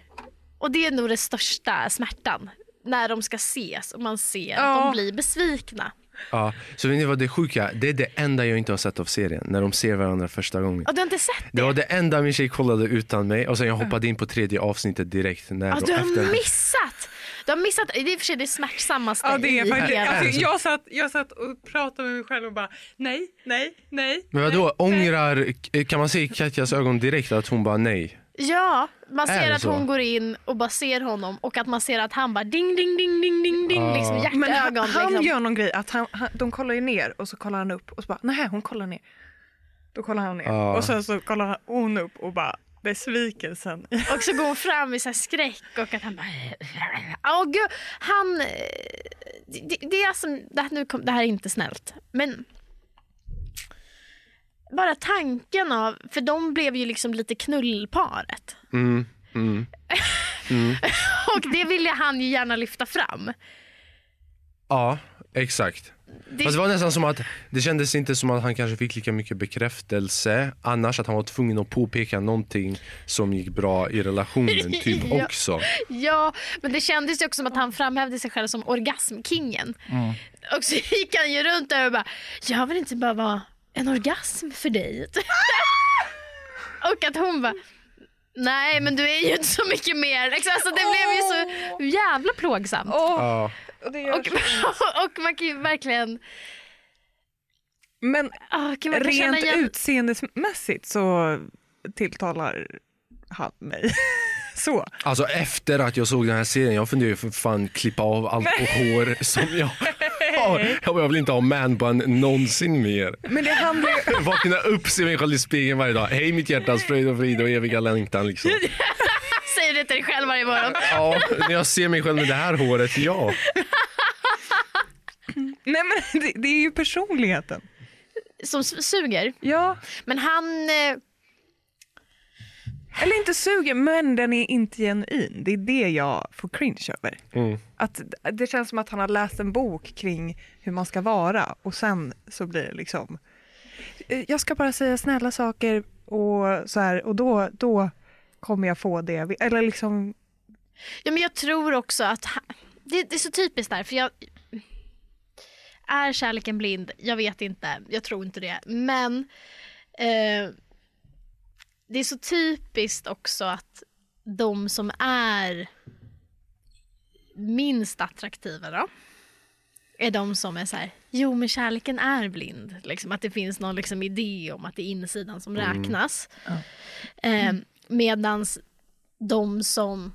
och det är nog det största smärtan, när de ska ses och man ser att Ja. de blir besvikna. Ja, så vet ni vad det sjuka Det är det enda jag inte har sett av serien, när de ser varandra första gången. Och du har inte sett Det det? var det enda min tjej kollade utan mig och sen jag hoppade in på tredje avsnittet direkt. När Ja, de- du har efter. missat! Du har missat, det är i och för sig det smärtsammaste Ja, det är i faktiskt, hela- alltså, jag, satt, jag satt och pratade med mig själv och bara nej, nej, nej. Men vadå, nej, ångrar, kan man se i Katjas ögon direkt att hon bara nej? Ja, man ser att så? hon går in och bara ser honom och att man ser att han bara ding ding ding ding ding ding Ja. liksom Men han, han liksom. gör någon grej, att han, han, de kollar ju ner och så kollar han upp och så bara nej hon kollar ner. Då kollar han ner Ja. och sen så kollar hon upp och bara besvikelsen. (laughs) Och så går hon fram i så här skräck och att han bara... Åh gud, han... eh, Det, det är alltså, det här, nu kom, det här är inte snällt, men... Bara tanken av, för de blev ju liksom lite knullparet. Mm, mm. (laughs) Och det ville han ju gärna lyfta fram. Ja, exakt. Det, Fast det var nästan som att det kändes inte som att han kanske fick lika mycket bekräftelse annars att han var tvungen att påpeka någonting som gick bra i relationen typ (laughs) Ja. också. Ja, men det kändes ju också som att han framhävde sig själv som orgasmkingen. Och så gick han ju runt där och bara, jag vill inte bara vara en orgasm för dig. (laughs) och att hon bara, nej men du är ju inte så mycket mer. Liksom, Alltså, det blev ju så jävla plågsamt. Ja. och Och, (laughs) och man kan ju verkligen, Men kan man kan känna rent igen. utseendemässigt så tilltalar han mig. (laughs) så. Alltså efter att jag såg den här serien, jag funderade för fan klippa av allt på hår som jag har. Jag vill inte ha manbun någonsin mer. Men det handlar ju... (laughs) Vakna upp, se mig själv i spegeln varje dag. Hej mitt hjärtas fröjd och frid och eviga längtan liksom. (laughs) Säger det till dig själv varje morgon. Ja, när jag ser mig själv med det här håret, ja. (laughs) Nej men det, det är ju personligheten. Som suger. Ja. Men han, eh, Eller inte suger, men den är inte genuin. Det är det jag får cringe över. Mm. Att det känns som att han har läst en bok kring hur man ska vara och sen så blir det liksom eh, jag ska bara säga snälla saker och så här och då, då kommer jag få det. Eller liksom, Ja, men jag tror också att han, det, det är så typiskt där. För jag, är kärleken blind? Jag vet inte. Jag tror inte det. Men eh, det är så typiskt också att de som är minst attraktiva då, är de som är så här, jo men kärleken är blind. Liksom, att det finns någon liksom, idé om att det är insidan som räknas. Eh, medans de som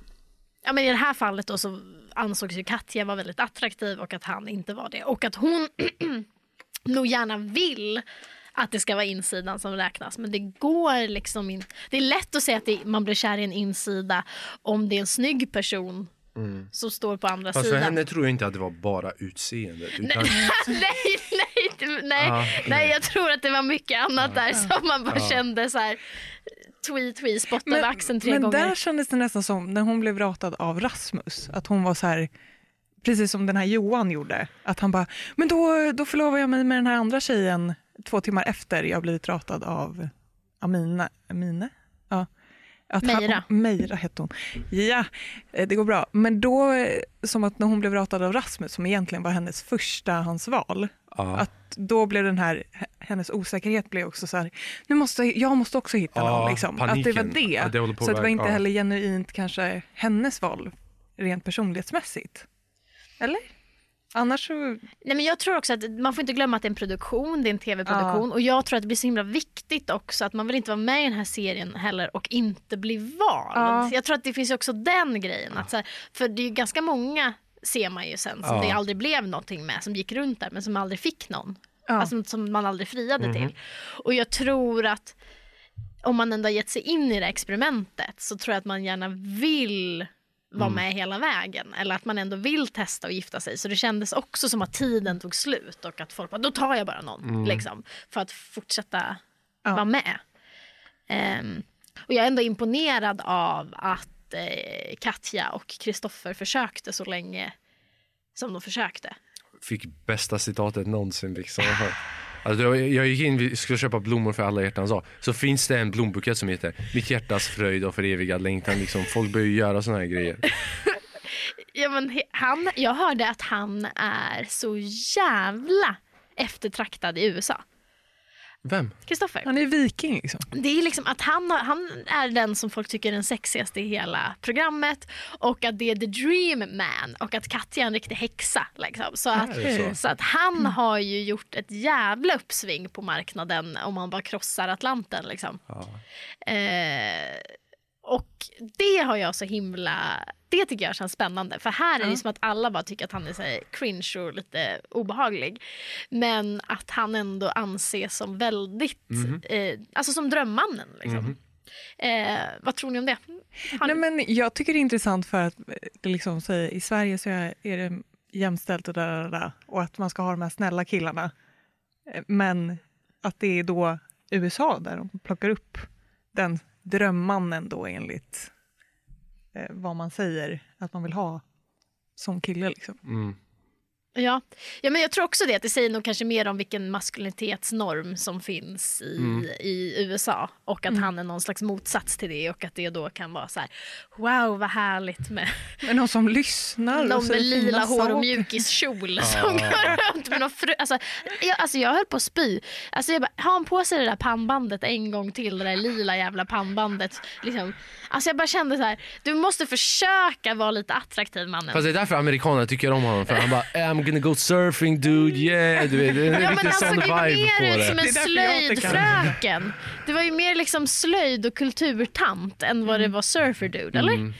Ja, men I det här fallet då så ansågs ju Katja vara väldigt attraktiv och att han inte var det. Och att hon (clears throat) nog gärna vill att det ska vara insidan som räknas. Men det går liksom inte. Det är lätt att säga att det, man blir kär i en insida om det är en snygg person som står på andra Fast för sidan. henne tror jag inte att det var bara utseendet. Utan, nej, (laughs) nej, nej, Ja, nej, jag tror att det var mycket annat där som man bara Ja. kände så här tweet, tweet, spotta över axeln tre men gånger. där kändes det nästan som när hon blev ratad av Rasmus, att hon var så här, precis som den här Johan gjorde, att han bara, men då, då förlovar jag mig med den här andra tjejen två timmar efter jag blivit ratad av Amina, Amine? Ja. Att Meira. Han, Meira hette hon. Ja, eh, det går bra. Men då, eh, som att när hon blev ratad av Rasmus, som egentligen var hennes första hans val, ja. att då blev den här, hennes osäkerhet blev också så här, nu måste, jag måste också hitta Ja, någon. Liksom. Att det var det. Ja, det så att det var inte ja. heller genuint kanske hennes val rent personlighetsmässigt. Eller? Annars så, Nej, men jag tror också att man får inte glömma att det är en produktion, det är en tv-produktion och jag tror att det blir så himla viktigt också att man vill inte vara med i den här serien heller och inte bli vald. Ja. Jag tror att det finns också den grejen. Att så här, för det är ju ganska många ser man ju sen som Ja. det aldrig blev någonting med, som gick runt där men som aldrig fick någon. ja. Alltså, som man aldrig friade till. Och jag tror att om man ändå har gett sig in i det här experimentet så tror jag att man gärna vill vara med hela vägen. Eller att man ändå vill testa och gifta sig. Så det kändes också som att tiden tog slut och att folk bara, då tar jag bara någon. Liksom, för att fortsätta Ja. vara med. Ehm, och jag är ändå imponerad av att eh, Katja och Kristoffer försökte så länge som de försökte. Fick bästa citatet någonsin liksom. (laughs) Alltså, jag, gick in, vi skulle köpa blommor för alla hjärtans dag. Så finns det en blombukett som heter Mitt hjärtas fröjd och förevigad längtan. Liksom. Folk börjar ju göra såna här grejer. (laughs) Ja, men han, jag hörde att han är så jävla eftertraktad i USA. Vem? Kristoffer. Han är viking liksom. Det är liksom att han, har- han är den som folk tycker är den sexigaste i hela programmet och att det är the dream man och att Katja är en riktig häxa. Liksom. Så, att, så? så att han har ju gjort ett jävla uppsving på marknaden om man bara krossar Atlanten. Liksom. Ja. Eh, och det har jag så himla... Det tycker jag känns spännande. För här är det Ja. som att alla bara tycker att han är så här cringe och lite obehaglig. Men att han ändå anses som väldigt... Mhm. Eh, alltså som drömmannen. Liksom. Eh, vad tror ni om det? Har Nej, ni- men jag tycker det är intressant för att eh, det liksom säger, i Sverige så är det jämställt och, där, där, där, och att man ska ha de här snälla killarna. Eh, Men att det är då USA där de plockar upp den drömmannen då enligt Eh, vad man säger att man vill ha som kille. Liksom. Mm. Ja. ja, men jag tror också det. Att det säger nog kanske mer om vilken maskulinitetsnorm som finns i, Mm. i USA. Och att han är någon slags motsats till det. Och att det då kan vara så här, wow vad härligt med Men någon som lyssnar någon med lila hår och mjukiskjol som går runt med någon fru... Alltså jag, alltså jag höll på att spy. Alltså jag bara, har han på sig det där pannbandet en gång till, det där lila jävla pannbandet. Liksom. Alltså jag bara kände så här, du måste försöka vara lite attraktiv mannen. Fast det är därför amerikaner tycker om honom. För han bara I'm gonna go surfing dude, yeah. Du vet, det är Ja, men riktigt alltså, sån var vibe på mer som det. en Det är därför jag tycker slöjdfröken. Det var ju mer liksom slöjd och kulturtant än vad det var surfer dude, eller? Mm.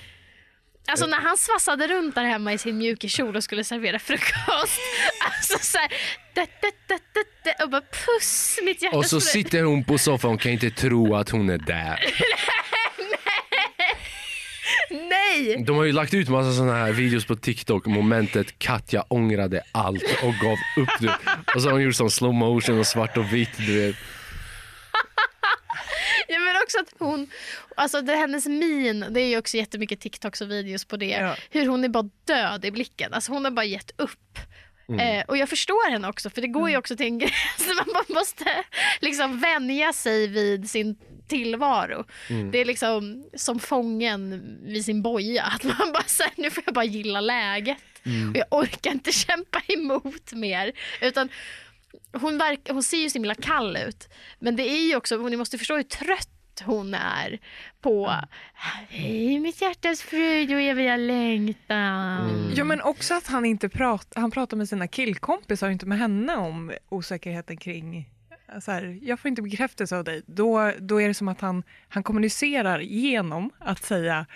Alltså när han svassade runt där hemma i sin mjukiskjol och skulle servera frukost. (laughs) Alltså såhär, det, det, det, det, det, och bara puss, mitt hjärta Och så sitter hon på soffan och kan inte tro att hon är där. (laughs) Nej! De har ju lagt ut massa såna här videos på TikTok, momentet Katja ångrade allt och gav upp. Du. Och så har hon gjort som slow motion och svart och vitt. Du vet. Ja, men också att hon, alltså det, hennes min, det är ju också jättemycket TikToks och videos på det. Ja. Hur hon är bara död i blicken. Alltså hon har bara gett upp. Mm. Eh, och jag förstår henne också för det går ju också till en gräns. Man (laughs) måste liksom vänja sig vid sin tillvaro. Mm. Det är liksom som fången vid sin boja. Att man bara säger nu får jag bara gilla läget. Mm. Och jag orkar inte kämpa emot mer. Utan hon, verk, hon ser ju så himla kall ut. Men det är ju också, ni måste förstå hur trött hon är på Hej mitt hjärtas fröjd och eviga längtan. Mm. Ja, men också att han inte pratar, han pratar med sina killkompisar och inte med henne om osäkerheten kring så här, jag får inte bekräftelse av dig. Då, då är det som att han, han kommunicerar genom att säga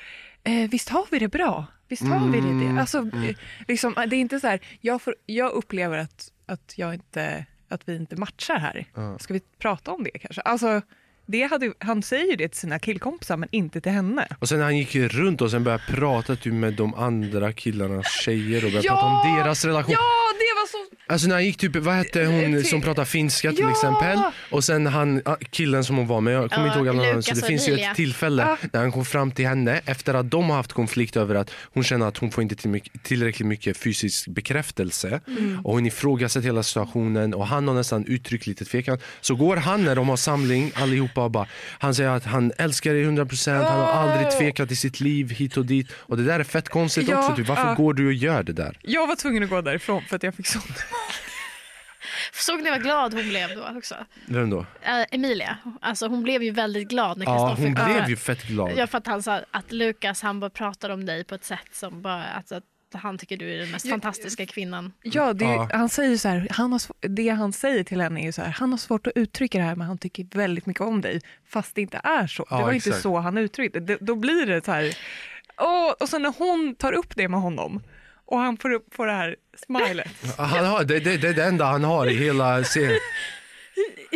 eh, visst har vi det bra? Visst har vi det? det? Alltså, eh, liksom, det är inte så här, jag, får, jag upplever att, att, jag inte, att vi inte matchar här. Ska vi prata om det kanske? Alltså, det hade, han säger det till sina killkompisar men inte till henne. Och sen han gick runt och sen började prata typ med de andra killarnas tjejer och började Ja! prata om deras relation. Ja, Alltså när han gick typ, vad hette hon Till- som pratar finska till Ja! exempel? Och sen han, ah, killen som hon var med, jag kommer Ja, inte ihåg alla namn. Lukas Så det och finns ju Emilia. ett tillfälle Ja. när han kom fram till henne efter att de har haft konflikt över att hon känner att hon får inte till mycket, tillräckligt mycket fysisk bekräftelse. Mm. Och hon ifrågasätter hela situationen och han har nästan uttryckt lite tvekan. Så går han när de har samling allihopa och bara, han säger att han älskar dig 100%, han har aldrig tvekat i sitt liv hit och dit. Och det där är fett konstigt Ja, också, typ. varför ja. går du och gör det där? Jag var tvungen att gå därifrån för att jag fick sånt. (laughs) Såg ni vad glad hon blev då också? Vem då? Eh, Emilia, alltså hon blev ju väldigt glad när Ja, Kristoffer hon blev ju fett glad. Ja, för att han sa att Lukas han bara pratar om dig på ett sätt som bara, alltså, att han tycker du är den mest Ja, fantastiska kvinnan. Ja, det, Ja. han säger så här, han har, sv- det han säger till henne är ju så här, han har svårt att uttrycka det här men han tycker väldigt mycket om dig fast det inte är så. Ja, det var inte exakt. så han uttryckte det. Då blir det så här, åh, och sen när hon tar upp det med honom och han får upp på det här smilet. Han har, det, det, det är det enda han har i hela serien.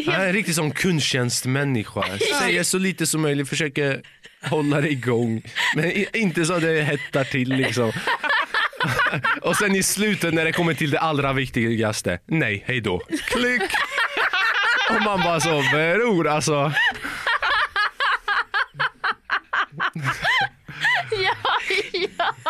Han är en riktig sån kundtjänstmänniska. Säger så lite som möjligt, försöker hålla det igång. Men inte så det hettar till liksom. (laughs) Och sen i slutet när det kommer till det allra viktigaste. Nej, hej då. Klick! Och man bara så, bror alltså. (laughs) Ja, ja.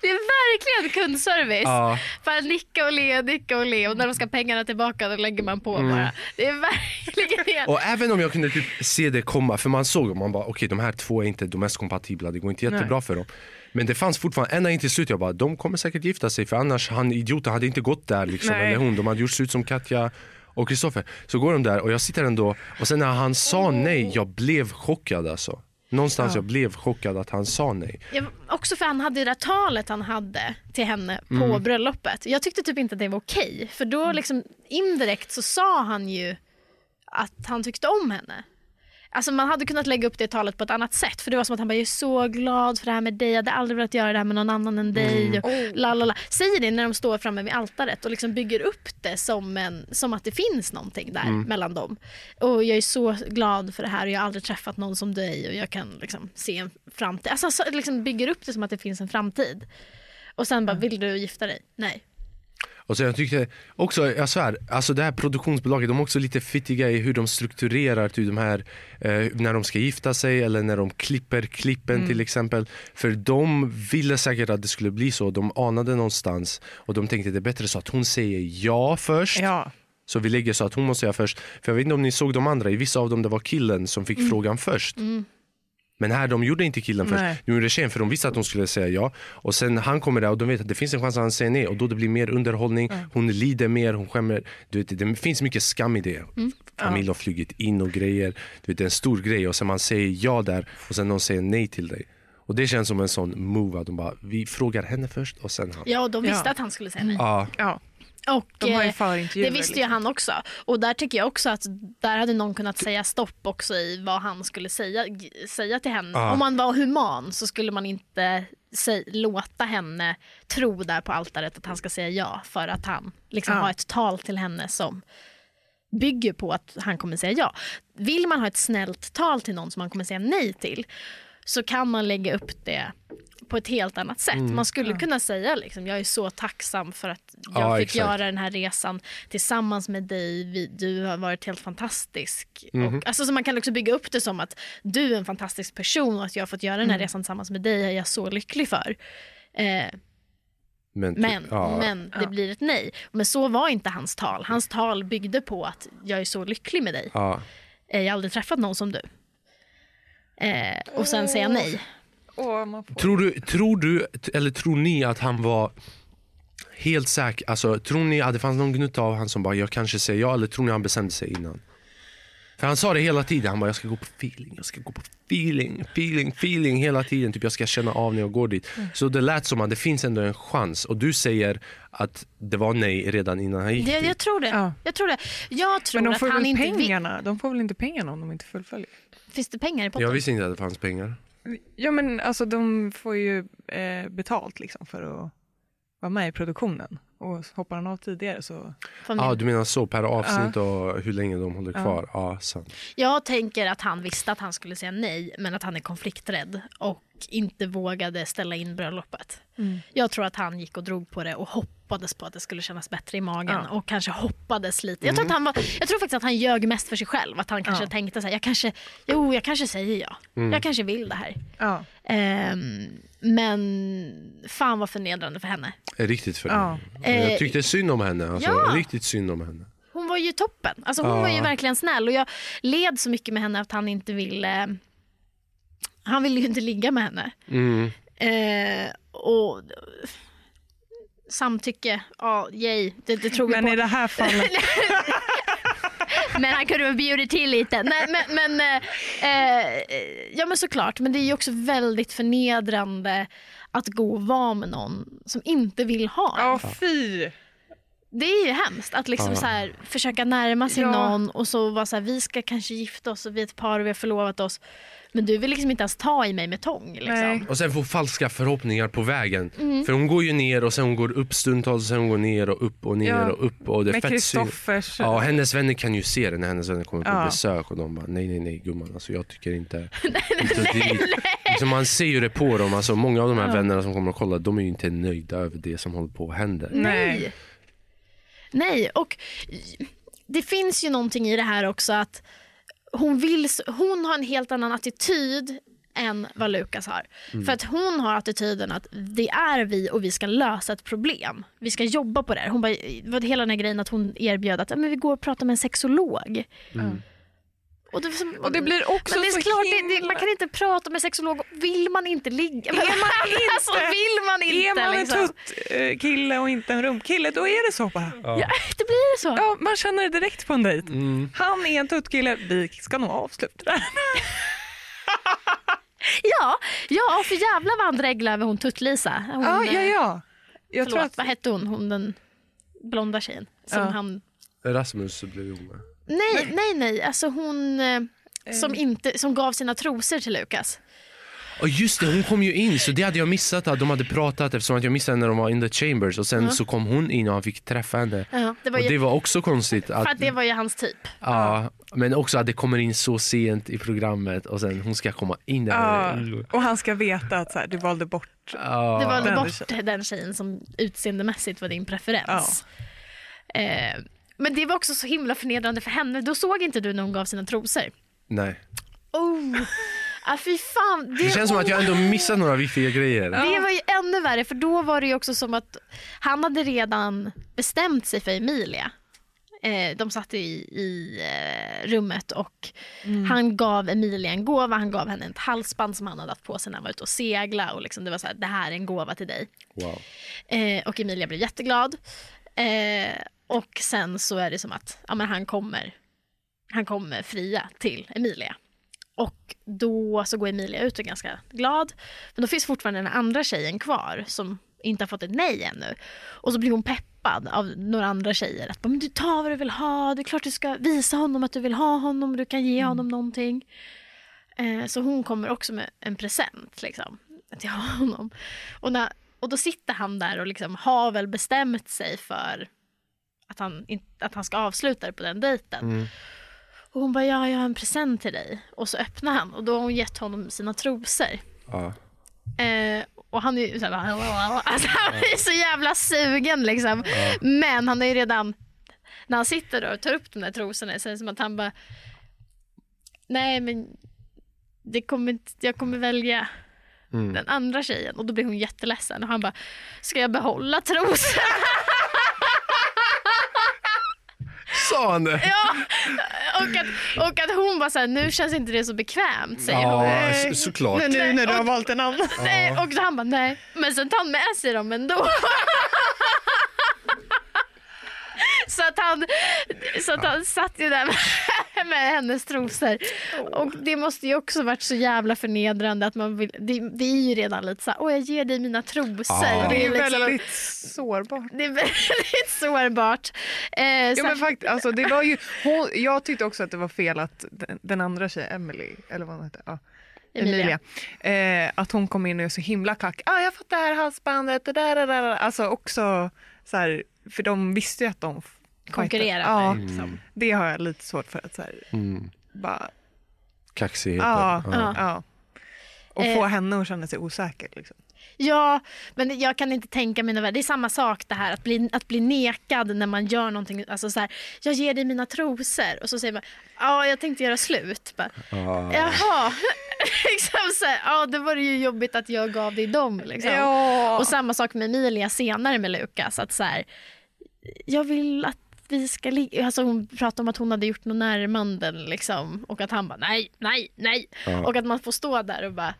Det är verkligen kundservice. Ja. Bara nicka och le, nicka och le och när de ska ha pengarna tillbaka då lägger man på bara. Det är verkligen det. Mm. Och även om jag kunde typ se det komma, för man såg och man bara okej de här två är inte de mest kompatibla, det går inte jättebra för dem. Men det fanns fortfarande, ända in till slut, jag bara de kommer säkert gifta sig för annars han idioten hade inte gått där liksom, Nej. eller hon. De hade gjort slut som Katja och Kristoffer. Så går de där och jag sitter ändå, och sen när han sa nej, jag blev chockad alltså. Någonstans jag blev chockad att han sa nej. Ja, också för han hade det där talet han hade till henne på Mm. bröllopet. Jag tyckte typ inte att det var okej. För då liksom indirekt så sa han ju att han tyckte om henne. Alltså man hade kunnat lägga upp det talet på ett annat sätt. För det var som att han bara, jag är så glad för det här med dig. Jag hade aldrig velat göra det här med någon annan än dig. Mm. Och la. Säger det när de står framme vid altaret och liksom bygger upp det som, en, som att det finns någonting där Mm. mellan dem. Och jag är så glad för det här och jag har aldrig träffat någon som dig och jag kan liksom se en framtid. Alltså så, liksom bygger upp det som att det finns en framtid. Och sen bara, vill du gifta dig? Nej. Och så jag tyckte också, jag svär, alltså det här produktionsbolaget, de är också lite fittiga i hur de strukturerar typ de här, eh, när de ska gifta sig eller när de klipper klippen till exempel. För de ville säkert att det skulle bli så, de anade någonstans och de tänkte det är bättre så att hon säger ja först. Ja. Så vi lägger så att hon måste säga först. För jag vet inte om ni såg de andra, i vissa av dem det var killen som fick frågan först. Men här de gjorde inte killen först, Nej. de gjorde tjejen för de visste att hon skulle säga ja. Och sen han kommer där och de vet att det finns en chans att han säger nej och då det blir mer underhållning, hon lider mer, hon skämmer. Du vet, det finns mycket skam i det. Familj har flugit in och grejer. Du vet, det är en stor grej och sen man säger ja där och sen någon säger nej till dig. Och det känns som en sån move att de bara, vi frågar henne först och sen han. Ja, och de visste Ja. att han skulle säga nej. Ja, ja. Och, De har ju eh, förintervjuer. Det visste ju liksom. han också. Och där tycker jag också att där hade någon kunnat säga stopp också i vad han skulle säga, säga till henne. Ja. Om man var human så skulle man inte sä- låta henne tro där på altaret att han ska säga ja för att han liksom Ja. har ett tal till henne som bygger på att han kommer säga ja. Vill man ha ett snällt tal till någon som man kommer säga nej till så kan man lägga upp det på ett helt annat sätt. Mm. Man skulle kunna säga liksom, jag är så tacksam för att jag Ja, fick exakt. göra den här resan tillsammans med dig. Vi, du har varit helt fantastisk. Mhm. Och, alltså, så man kan också bygga upp det som att du är en fantastisk person och att jag har fått göra den här Mm. resan tillsammans med dig är jag så lycklig för. Eh, men, men ja. men det blir ett nej. Men så var inte hans tal. Hans tal byggde på att jag är så lycklig med dig. Ja. Eh, jag har aldrig träffat någon som du. Eh, och sen säga nej. Får... Tror du, tror du, eller tror ni att han var helt säker? Alltså, tror ni att det fanns någon gnutta av han som bara, jag kanske säger ja, eller tror ni han bestämde sig innan? För han sa det hela tiden, han bara, jag ska gå på feeling, jag ska gå på feeling, feeling, feeling hela tiden. Typ jag ska känna av när jag går dit. Så det lät som att det finns ändå en chans. Och du säger att det var nej redan innan han gick Det, dit. jag tror det. Ja. Jag tror det. Jag tror Men de att får, han väl inte vill... pengarna? de får väl inte pengarna om de inte fullföljer? Finns det pengar i potten? Jag visste inte att det fanns pengar. Ja men alltså de får ju eh, betalt liksom för att vara med i produktionen. Och hoppar han av tidigare så... Ja, du menar så, per avsnitt och hur länge de håller kvar? Ja, sant. Jag tänker att han visste att han skulle säga nej men att han är konflikträdd och inte vågade ställa in bröllopet. Jag tror att han gick och drog på det och hoppades på att det skulle kännas bättre i magen Ja. och kanske hoppades lite. Jag tror, att han var, jag tror faktiskt att han ljög mest för sig själv. Att han kanske Ja. tänkte så här, jag kanske, jo jag kanske säger ja. Jag kanske vill det här. Ja. Ehm, men fan vad förnedrande för henne. Riktigt för Ja. Jag Eh, tyckte synd om henne. Alltså, ja. Riktigt synd om henne. Hon var ju toppen. Alltså hon Ja. var ju verkligen snäll och jag led så mycket med henne att han inte ville han ville ju inte ligga med henne. Mm. Eh, och samtycke, ja, yay, det, det tror vi Men på. i det här fallet, (laughs) Men han kunde ha bjudit till lite. Nej, men, men, eh, eh, ja men såklart, men det är ju också väldigt förnedrande att gå och vara med någon som inte vill ha en. ja fy. Det är ju hemskt att liksom så här, försöka närma sig Ja. någon och så vara så här, vi ska kanske gifta oss och vi är ett par och vi har förlovat oss. Men du vill liksom inte ens ta i mig med tång. Liksom. Nej. Och sen få falska förhoppningar på vägen. Mm. För hon går ju ner och sen hon går upp stundtals och sen hon går ner och upp och ner Ja. och upp. Och det är Med. Kristoffers... Ja, hennes vänner kan ju se det när hennes vänner kommer på Ja. besök och de bara nej, nej, nej gumman, alltså jag tycker inte... (laughs) inte dit. Liksom man ser ju det på dem, alltså många av de här vännerna som kommer och kollar, de är ju inte nöjda över det som håller på att hända. Nej. Nej, och det finns ju någonting i det här också att hon, vill, hon har en helt annan attityd än vad Lukas har. För att hon har attityden att det är vi och vi ska lösa ett problem. Vi ska jobba på det här. Hon bara, hela den här grejen att hon erbjöd att "Ja, men vi går och pratar med en sexolog. Och, det, som- Och det blir också men det är så klart, himla... det, man kan inte prata med sexolog. Vill man inte ligga? Är man (laughs) alltså, inte- vill man inte? Är man en liksom. tutt eh, kille och inte en rumkille, då är det så bara. Ja, det blir så. Ja, man känner det direkt på en dejt. Mm. Han är en tuttkille, vi ska nog avsluta det här. (laughs) Ja, ja för jävlar vad han dreglade över hon Tutt-Lisa. Hon, Ja, ja, eh, ja. Jag Förlåt, tror att... vad hette hon? Hon den blonda tjejen. Som Ja. han... Rasmus blev hon med. Nej, nej, nej. Alltså hon eh, som, inte, som gav sina trosor till Lukas. Och just det, hon kom ju in så det hade jag missat att de hade pratat eftersom att jag missade när de var in the chambers och sen så kom hon in och han fick träffa henne. Ja, det var Och ju, det var också konstigt att, För att det var ju hans typ. ja, men också att det kommer in så sent i programmet och sen hon ska komma in där. Ja, och han ska veta att så här, du valde bort. Ja. Du valde den bort den tjejen som utseendemässigt var din preferens. Eh, men det var också så himla förnedrande för henne. Då såg inte du när hon gav sina trosor. Nej. Oh. Ah, fy fan. Det känns som att jag ändå missat några viktiga grejer. Det var ju ännu värre för då var det ju också som att han hade redan bestämt sig för Emilia. Eh, de satt i, i eh, rummet och han gav Emilia en gåva. Han gav henne ett halsband som han hade haft på sig när han var ute och segla. Och liksom det var så här, det här är en gåva till dig. Wow. Eh, och Emilia blev jätteglad. Och sen så är det som att ja, men han, kommer, han kommer fria till Emilia. Och då så går Emilia ut och är ganska glad. Men då finns fortfarande den andra tjejen kvar som inte har fått ett nej ännu. Och så blir hon peppad av några andra tjejer. Att men du tar vad du vill ha, det är klart du ska visa honom att du vill ha honom, du kan ge honom någonting. Eh, så hon kommer också med en present liksom, till (laughs) honom. Och, när, och då sitter han där och liksom har väl bestämt sig för att han, att han ska avsluta det på den dejten. Och hon bara, ja jag har en present till dig. Och så öppnar han och då har hon gett honom sina trosor. Ja. Eh, och han är ju så, här, alltså, han är så jävla sugen liksom. Men han är ju redan, när han sitter där och tar upp de där trosorna så är det som att han bara, nej men det kommer inte, jag kommer välja Mm. den andra tjejen. Och då blir hon jätteledsen och han bara, ska jag behålla trosorna? (laughs) Sa han det? ja. och, att, och att hon bara såhär, nu känns inte det så bekvämt säger hon. Ja, så, såklart. Men nu när du har valt en annan. Nej, och han bara nej, men sen tar han med sig dem ändå. (laughs) så att han, så att han satt ju där med, med hennes trosor. Och det måste ju också varit så jävla förnedrande att man vill, det, det är ju redan lite så här, åh jag ger dig mina trosor. Ja. Det är liksom- väldigt sårbart. det är väldigt sårbart. Eh, Ja, så- men fakt, alltså, det var ju, hon, jag tyckte också att det var fel att den, den andra tjejen, Emily, eller vad hon hette, ja, Emilia. Emilia, eh, att hon kom in och är så himla kack. Ah, jag har fått det här halsbandet, det där, det där. Alltså också så här, för de visste ju att de konkurrerar Ja, med. Liksom. det har jag lite svårt för att så här, Mm. bara, Kaxigheten. ja, Ja. ja. Och Eh. få henne att känna sig osäker. Liksom. Ja, men jag kan inte tänka mig något. Det är samma sak det här att bli, att bli nekad när man gör någonting. Alltså så här, jag ger dig mina trosor och så säger man, ja jag tänkte göra slut. Bara, Ja. Jaha, (laughs) liksom så här, ja då var det ju jobbigt att jag gav dig dem. Liksom. Ja. Och samma sak med Emilia senare med Lukas. Att så här, jag vill att vi ska ligga. Alltså hon pratade om att hon hade gjort något närmanden liksom. Och att han bara nej, nej, nej. Ja. Och att man får stå där och bara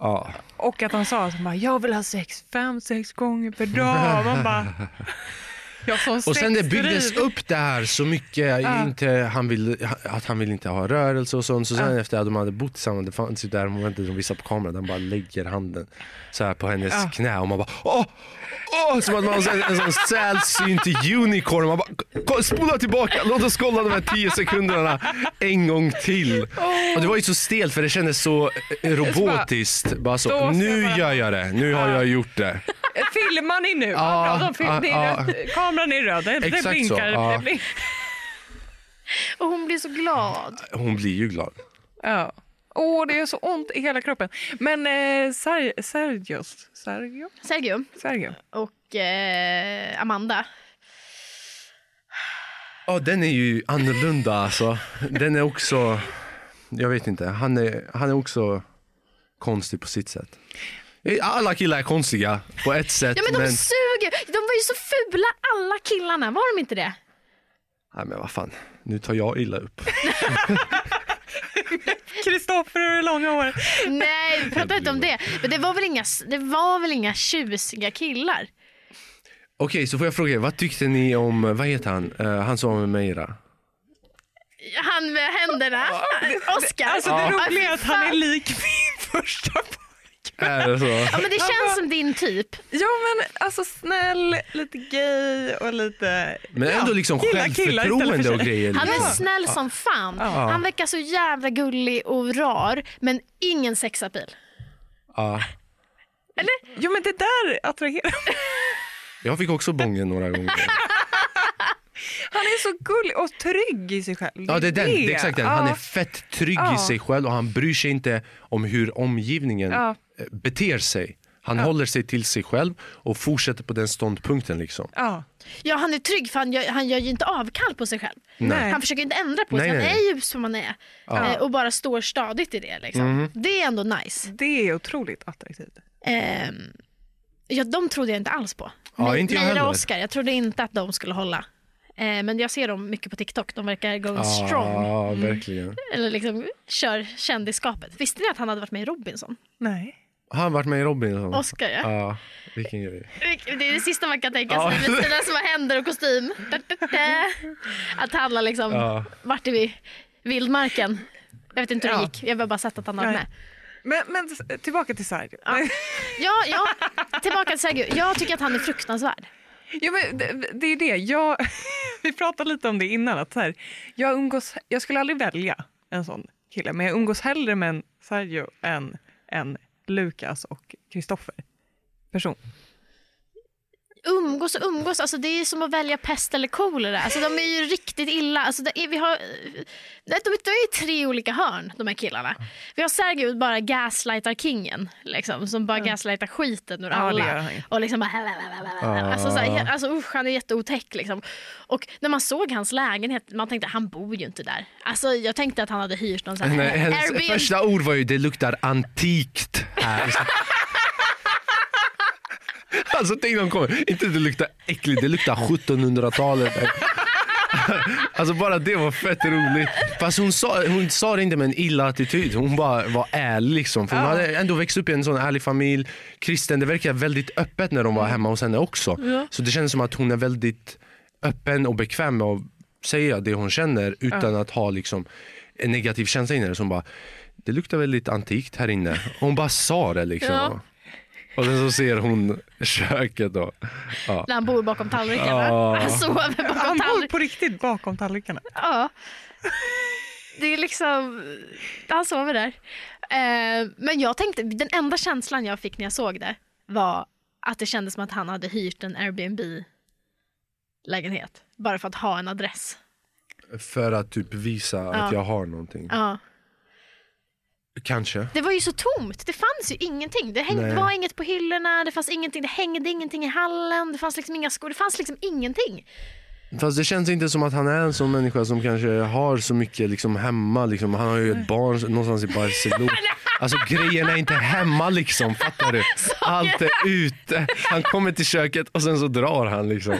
Ja. Och att han sa att jag vill ha sex fem, sex gånger per dag. Man bara, Och sen det byggdes upp det här så mycket, inte, han vill, att han vill inte ha rörelse och sånt. Så sen efter att de hade bott tillsammans, det fanns ju där momentet de visar på kameran, han bara lägger handen så här på hennes Ja. knä och man bara åh! Åh, som att man har sett en sån sällsynt unicorn. Man bara, "Ko- spola tillbaka, låt oss kolla de här tio sekunderna en gång till. Och det var ju så stelt för det kändes så eh, robotiskt. Bara så, nu gör jag det, nu har jag gjort det. Filmar ni nu? Ja, Ja, bra, film, ja, är ja. Kameran är röd, det Exakt så, blinkar. ja. Det blinkar. Och hon blir så glad. Hon blir ju glad. Ja. Åh, det är så ont i hela kroppen. Men eh, Ser- Sergios, Sergio? Sergio Sergio. och eh, Amanda. Ja, den är ju annorlunda alltså. Den är också, jag vet inte, han är, han är också konstig på sitt sätt. Alla killar är konstiga på ett sätt. Ja men de men... suger! De var ju så fula alla killarna, var de inte det? Nej men vad fan, nu tar jag illa upp. (laughs) Kristoffer och långa hår. Nej, vi pratar inte om det. Men det var väl inga, det var väl inga tjusiga killar? Okej, så får jag fråga er, vad tyckte ni om, vad heter han, uh, han som var med Meira? Han med händerna, Oscar. Alltså det roliga är att han är lik min första pojkvän. Är det så? Ja men det känns som din typ. Ja men alltså snäll, lite gay och lite... Men ändå liksom Gillar killar självförtroende för och grejer. Han är liksom. snäll som fan. Han verkar så jävla gullig och rar men ingen sexapil. Ja. Jo men det där attraherar Jag fick också bången några gånger. (laughs) Han är så gullig och trygg i sig själv. Ja det är den, det är exakt den. Han är Ja. fett trygg Ja. i sig själv och han bryr sig inte om hur omgivningen Ja. eh, beter sig. Han håller sig till sig själv och fortsätter på den ståndpunkten liksom. Ja. Ja han är trygg för han gör, han gör ju inte avkall på sig själv. Nej. Han försöker inte ändra på sig, Nej, han nej. är ju som han är. Eh, och bara står stadigt i det. Liksom. Mhm. Det är ändå nice. Det är otroligt attraktivt. Ehm, ja, de trodde jag inte alls på. Ja, inte jag heller. och Oscar, jag trodde inte att de skulle hålla. Eh, men jag ser dem mycket på TikTok, de verkar go strong. Ja, verkligen. Eller liksom kör kändisskapet. Visste ni att han hade varit med i Robinson? Nej. Har han varit med i Robinson? Oscar ja. Ja, vilken grej. Det är det sista man kan tänka Ja. sig med sina små händer och kostym. (laughs) Att han har liksom Ja. varit i vildmarken. Jag vet inte hur det Ja. gick, jag har bara sett att han har varit med. Men, men tillbaka till Sergio. Ja, ja, tillbaka till Sergio. Jag tycker att han är fruktansvärd. Ja, men det, det är det. Jag, (laughs) vi pratade lite om det innan. Att så här, jag, umgås, jag skulle aldrig välja en sån kille, men jag umgås hellre med en Sergio än en Lukas och Kristoffer. Person. Umgås och umgås, alltså det är som att välja pest eller kolera. Alltså de är ju riktigt illa. Alltså det är, vi har, de, de är ju tre olika hörn, de här killarna. Vi har Sergio bara gaslightar kingen, liksom, som bara gaslightar skiten ur Ja, alla. och liksom bara, alltså, så här, alltså usch, han är jätteotäck. Liksom. Och när man såg hans lägenhet, man tänkte han bor ju inte där. Alltså jag tänkte att han hade hyrt någon sån här Nej, Airbnb. första ord var ju det luktar antikt här. (laughs) (laughs) Alltså tänk de kommer, inte det luktar äckligt, det luktar 1700-talet. (laughs) Alltså bara det var fett roligt. Fast hon sa, hon sa det inte med en illa attityd, hon bara var ärlig liksom. För hon Ja. hade ändå växt upp i en sån ärlig familj. Kristen, det verkar väldigt öppet när de var hemma hos henne också. Så det känns som att hon är väldigt öppen och bekväm med att säga det hon känner utan att ha liksom en negativ känsla inne. Som bara, det luktar väldigt antikt här inne. Hon bara sa det liksom. Och sen så ser hon köket då. Ja. När han bor bakom tallrikarna. Ja. Han sover Han bakom bor tallrikarna. på riktigt bakom tallrikarna. Ja. Det är liksom, han sover där. Eh, men jag tänkte, den enda känslan jag fick när jag såg det var att det kändes som att han hade hyrt en Airbnb-lägenhet. Bara för att ha en adress. För att typ visa Ja. att jag har någonting. Ja. Kanske. Det var ju så tomt, det fanns ju ingenting. Det häng, Nej. var inget på hyllorna, det fanns ingenting, det hängde ingenting i hallen, det fanns liksom inga skor, det fanns liksom ingenting. Fast det känns inte som att han är en sån människa som kanske har så mycket liksom hemma. Liksom. Han har ju ett barn någonstans i (laughs) Barcelona. Alltså grejerna är inte hemma liksom, fattar du? (laughs) Allt är ute. Han kommer till köket och sen så drar han liksom.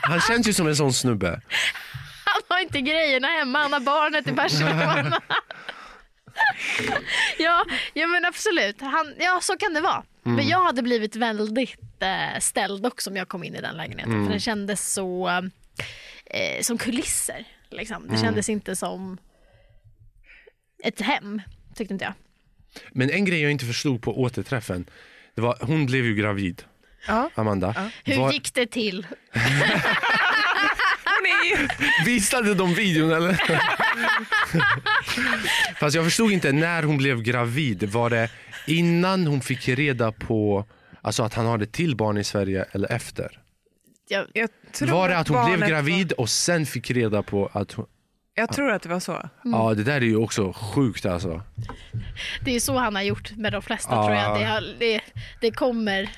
Han känns ju som en sån snubbe. Han har inte grejerna hemma, han har barnet i Barcelona. (laughs) (laughs) ja, ja men absolut. Han, ja så kan det vara. Mm. Men jag hade blivit väldigt eh, ställd också om jag kom in i den lägenheten. Mm. För den kändes så eh, som kulisser. Liksom. Det Mm. kändes inte som ett hem, tyckte inte jag. Men en grej jag inte förstod på återträffen, det var, hon blev ju gravid, Ja. Amanda. Hur Var- gick det till? (laughs) (laughs) Visade de videon eller? (laughs) Fast jag förstod inte, när hon blev gravid, var det innan hon fick reda på alltså att han hade till barn i Sverige eller efter? Jag, Jag tror Var det att hon blev gravid och sen fick reda på att hon... Var... Jag tror att det var så. Mm. Ja det där är ju också sjukt alltså. det är så han har gjort med de flesta Ja. tror jag. Det, det, det kommer...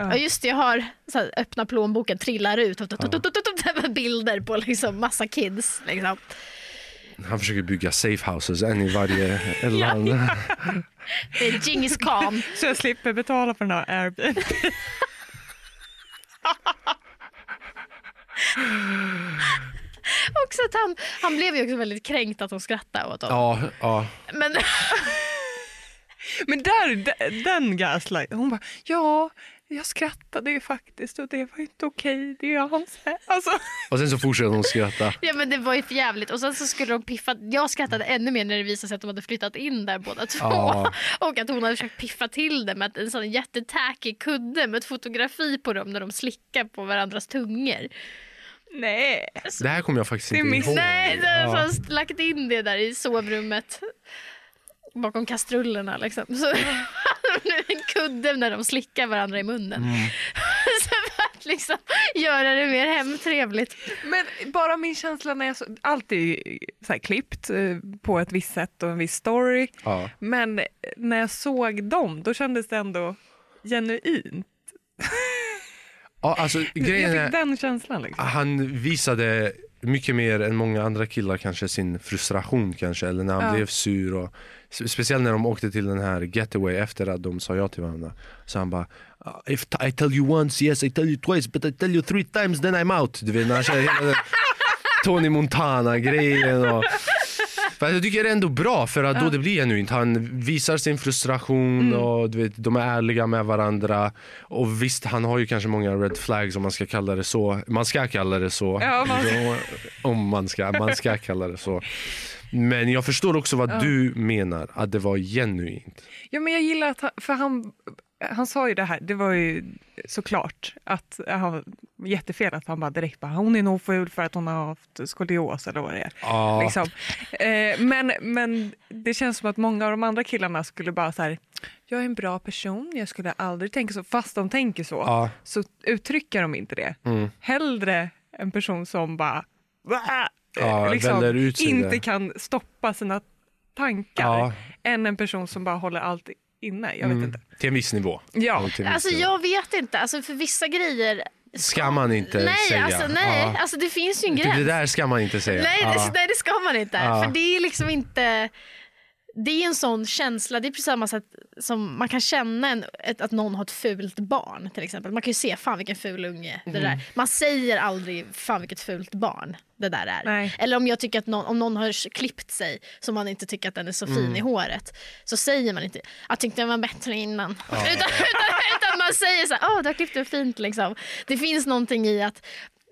Ja just det, jag har så här, öppna plånboken, trillar ut (laughs) bilder på liksom massa kids. Liksom. Han försöker bygga safe houses, en i varje (laughs) land. (laughs) Det är Djingis khan. Så jag slipper betala för den här Airbnb. Också att han, han blev ju också väldigt kränkt att hon skrattade åt honom. Ja, ja. Men Men där, de- den gaslight, hon bara ja, jag skrattade ju faktiskt och det var inte okej. Det är hans alltså, Och sen så fortsätter hon skratta. (laughs) Ja men det var ju jävligt och sen så skulle de piffa, jag skrattade ännu mer när det visade sig att de hade flyttat in där båda två. Ja. (laughs) Och att hon hade försökt piffa till det med en sån jättetacky kudde med ett fotografi på dem när de slickar på varandras tungor. nej. Det här kommer jag faktiskt inte ihåg. Nej, de har ja. lagt in det där i sovrummet. Bakom kastrullerna liksom. Så (laughs) en kudde när de slickar varandra i munnen. (laughs) så för att liksom göra det mer hemtrevligt. Men bara min känsla när jag så, allt är ju så här klippt eh, på ett visst sätt och en viss story. Ja. Men när jag såg dem, då kändes det ändå genuint. (laughs) Ja, alltså, grejen jag är, fick den känslan. Liksom. han visade mycket mer än många andra killar kanske sin frustration kanske eller när han Ja. blev sur och speciellt när de åkte till den här getaway efter att de sa ja till varandra så han bara "Uh, If I tell you once, yes I tell you twice but I tell you three times then I'm out Du vet när han den Tony Montana grejen och Fast jag tycker det är ändå bra för att då det blir genuint. Han visar sin frustration Mm. och du vet, de är ärliga med varandra. Och visst, han har ju kanske många red flags om man ska kalla det så. Man ska kalla det så. Ja, man (laughs) Om man ska, man ska kalla det så. Men jag förstår också vad du menar, att det var genuint. Ja, men jag gillar att han, för han, han sa ju det här, det var ju såklart att han jättefel att han bara direkt bara hon är nog ful för att hon har haft skolios eller vad det är. Ja, Liksom. Eh, men, men det känns som att många av de andra killarna skulle bara så här, jag är en bra person, jag skulle aldrig tänka så, fast de tänker så, ja, så uttrycker de inte det. mm. Hellre en person som bara! Ja, liksom, inte kan stoppa sina tankar än en person som bara håller allt inne. Jag vet Mm. inte. Till en viss nivå. Ja, viss Alltså nivå. jag vet inte, alltså för vissa grejer Ska man inte nej, säga. Alltså, nej, Ja. alltså det finns ju en gräns. det där ska man inte säga. Nej, Ja. det, nej, det ska man inte. Ja. För det är liksom inte... Det är en sån känsla, det är precis samma sätt som man kan känna en, ett, att någon har ett fult barn till exempel. Man kan ju se, fan vilken ful unge det Mm. där. Man säger aldrig, fan vilket fult barn det där är. Nej. Eller om jag tycker att någon, om någon har klippt sig så man inte tycker att den är så fin Mm. i håret. Så säger man inte, jag tyckte den var bättre innan. Utan, utan, utan man säger så här, åh du har klippt dig fint liksom. Det finns någonting i att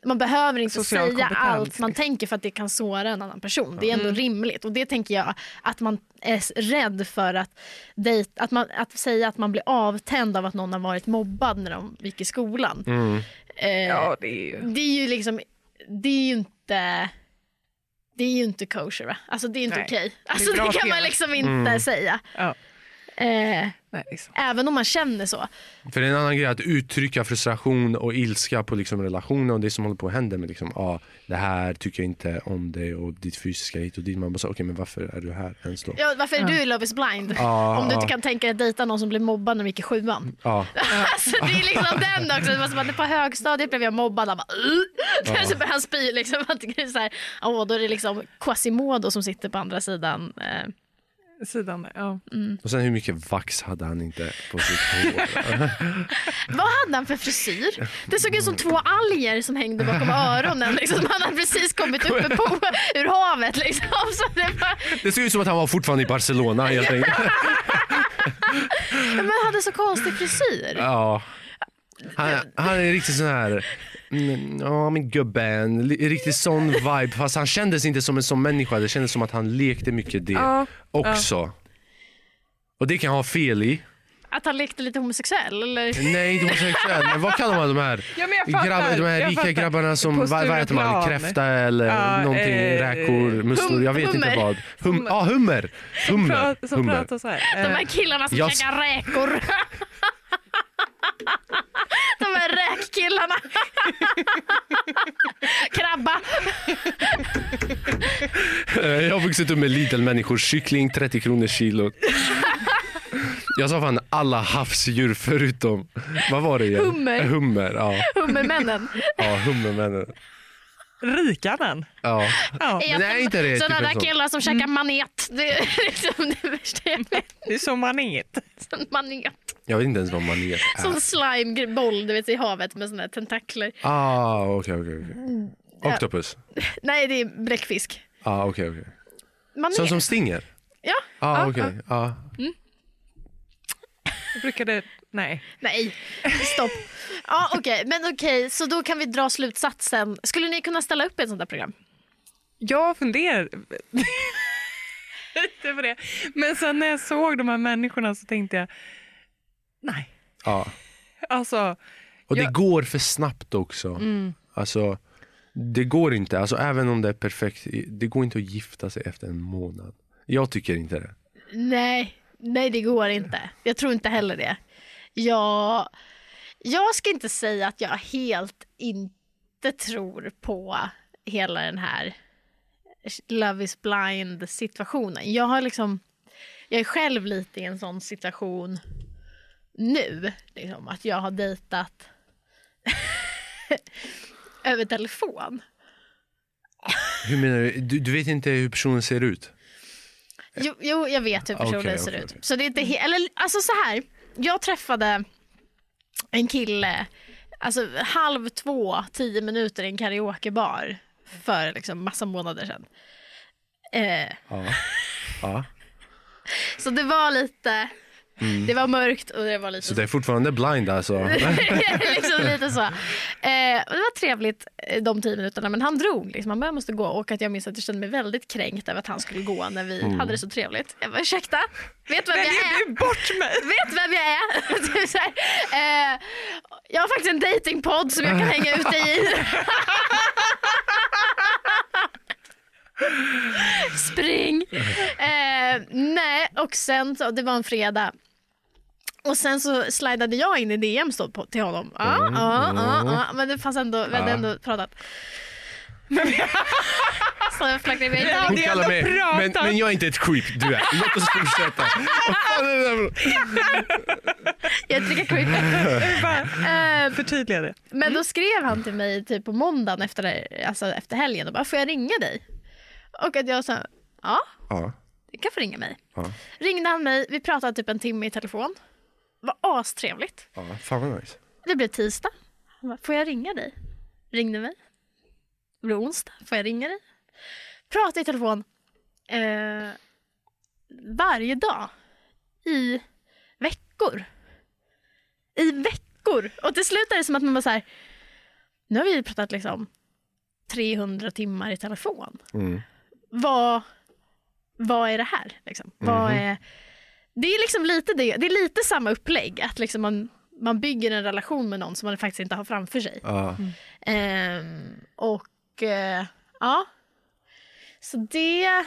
man behöver inte Social säga kompetens, allt man tänker för att det kan såra en annan person. Det är ändå rimligt och det tänker jag att man är rädd för att, dejt, att, man, att säga att man blir avtänd av att någon har varit mobbad när de gick i skolan. Mm. Eh, ja det är ju... Det är ju liksom, det är ju inte det är ju inte kosher va? Alltså det är inte okej. är Alltså bra det kan man liksom inte Mm. säga. Ja. Eh, Nej, liksom. även om man känner så. För det är en annan grej att uttrycka frustration och ilska på liksom relationer och det som håller på att hända med liksom, ah, det här tycker jag inte om dig och ditt fysiska hit och dit. Man bara, okej men varför är du här ens då? Ja, varför är du i Love is blind? Ja, om du inte kan tänka dig att dejta någon som blev mobbad när de gick i sjuan. Ja, (laughs) Alltså, det är liksom den också. Det att på högstadiet blev jag mobbad. Han bara, uh! (laughs) Så började han spy. Liksom. (laughs) Jag tycker det är så här, åh, då är det liksom Quasimodo som sitter på andra sidan. Eh, sidan där. Ja. Och sen hur mycket vax hade han inte på sitt hår? (laughs) Vad hade han för frisyr? Det såg ut som två alger som hängde bakom öronen. Liksom. Han hade precis kommit uppe på, ur havet. Liksom. Så det var, Det såg ut som att han var fortfarande i Barcelona helt enkelt. men han hade så konstig frisyr. Ja. Han, han är riktigt sån här... mm, Ja men gubben, riktigt sån vibe fast han kändes inte som en sån människa. Det kändes som att han lekte mycket det Ja, också. Och det kan jag ha fel i. Att han lekte lite homosexuell. Eller? Nej, inte homosexuell. Men vad kallar man de här, Ja, men jag fattar, grabb, de här jag rika fattar. grabbarna som, På vad, vad äter man? Stureplan. Kräfta eller Ja, någonting, eh, räkor, musslor, jag vet hummer. inte vad. Hum, ah, hummer! Hummer. Pra- som hummer. pratar så här. De Eh, här killarna som Jag- käkar räkor. (laughs) Räkkillarna. (laughs) Krabba. Eh, Jag har vuxit upp med Lidl-människor, kyckling 30 kronor kilo. Jag sa fan alla havsdjur förutom, vad var det igen? Hummer. Hummer, ja. Hummermännen. ja hummermännen. Rika män. Ja. Ja, Men är inte det Sådana typ där killar som käkar manet. Det är liksom det värsta jag vet. det är så manet. Sån Manet. Jag vet inte ens vad manet Sån är. slimeboll du vet, i havet med här tentakler. Ah, okej okej okej. Octopus? Nej, det är bläckfisk. Ah, okej okej. Manet. Sån som stinger? Ja. Ah, okej. Ah. Jag brukade... Nej. Nej, stopp. Ja, okej, men okej, så då kan vi dra slutsatsen. Skulle ni kunna ställa upp i ett sånt där program? Jag funderar lite på det. Men sen när jag såg de här människorna så tänkte jag, nej. Ja. Alltså, Och det Ja. går för snabbt också. Alltså, det går inte, alltså, även om det är perfekt, det går inte att gifta sig efter en månad. Jag tycker inte det. Nej, nej det går inte. Jag tror inte heller det. Jag, jag ska inte säga att jag helt inte tror på hela den här Love is blind situationen. Jag har liksom, jag är själv lite i en sån situation nu. Liksom, att jag har dejtat (laughs) över telefon. Hur menar du? Du, du vet inte hur personen ser ut? Jo, jo jag vet hur personen Okej, ser okej, ut. Så det är inte eller alltså så här. Jag träffade en kille alltså halv två, tio minuter i en karaokebar för liksom massa månader sedan. Eh, Ja. (laughs) ja. så det var lite, det var mörkt och det var lite Så det är fortfarande blind alltså? (laughs) liksom lite så. Eh, och det var trevligt eh, de tio minuterna men han drog. Liksom. Han bara, jag måste gå och att jag minns att jag kände mig väldigt kränkt över att han skulle gå när vi hade det så trevligt. Jag bara ursäkta, vet vem jag är? du bort mig? vet vem jag är. (laughs) Typ eh, jag har faktiskt en datingpodd som jag kan hänga ut dig i. (laughs) Spring! Eh, nej, och sen så, det var en fredag. Och sen så slidade jag in i DMs då på, till honom. Ja, ja, ja, ja, men det fanns ändå, vi hade Ja. ändå pratat. (laughs) så jag flaggade iväg. Ja, Hon kallar mig, men, men jag är inte ett creep, du är. Låt oss fortsätta. (laughs) Jag dricker creep. (laughs) Eh, Förtydliga det. Men då skrev han till mig typ på måndagen efter, alltså efter helgen och bara, får jag ringa dig? Och att jag sa, ja, Ja. du kan få ringa mig. Ja. Ringde han mig, vi pratade typ en timme i telefon. Var astrevligt. ja, fan vad nice. Det blev tisdag. Han bara, får jag ringa dig? Ringde mig. Det blev onsdag, får jag ringa dig? Pratade i telefon eh, varje dag i veckor. I veckor. Och till slut är det som att man bara så här, nu har vi pratat liksom 300 timmar i telefon. Mm. Vad, vad är det här? Liksom? Vad är, det är liksom lite det, det är lite samma upplägg, att liksom man, man bygger en relation med någon som man faktiskt inte har framför sig. Ja. Ehm, och eh, ja, så det,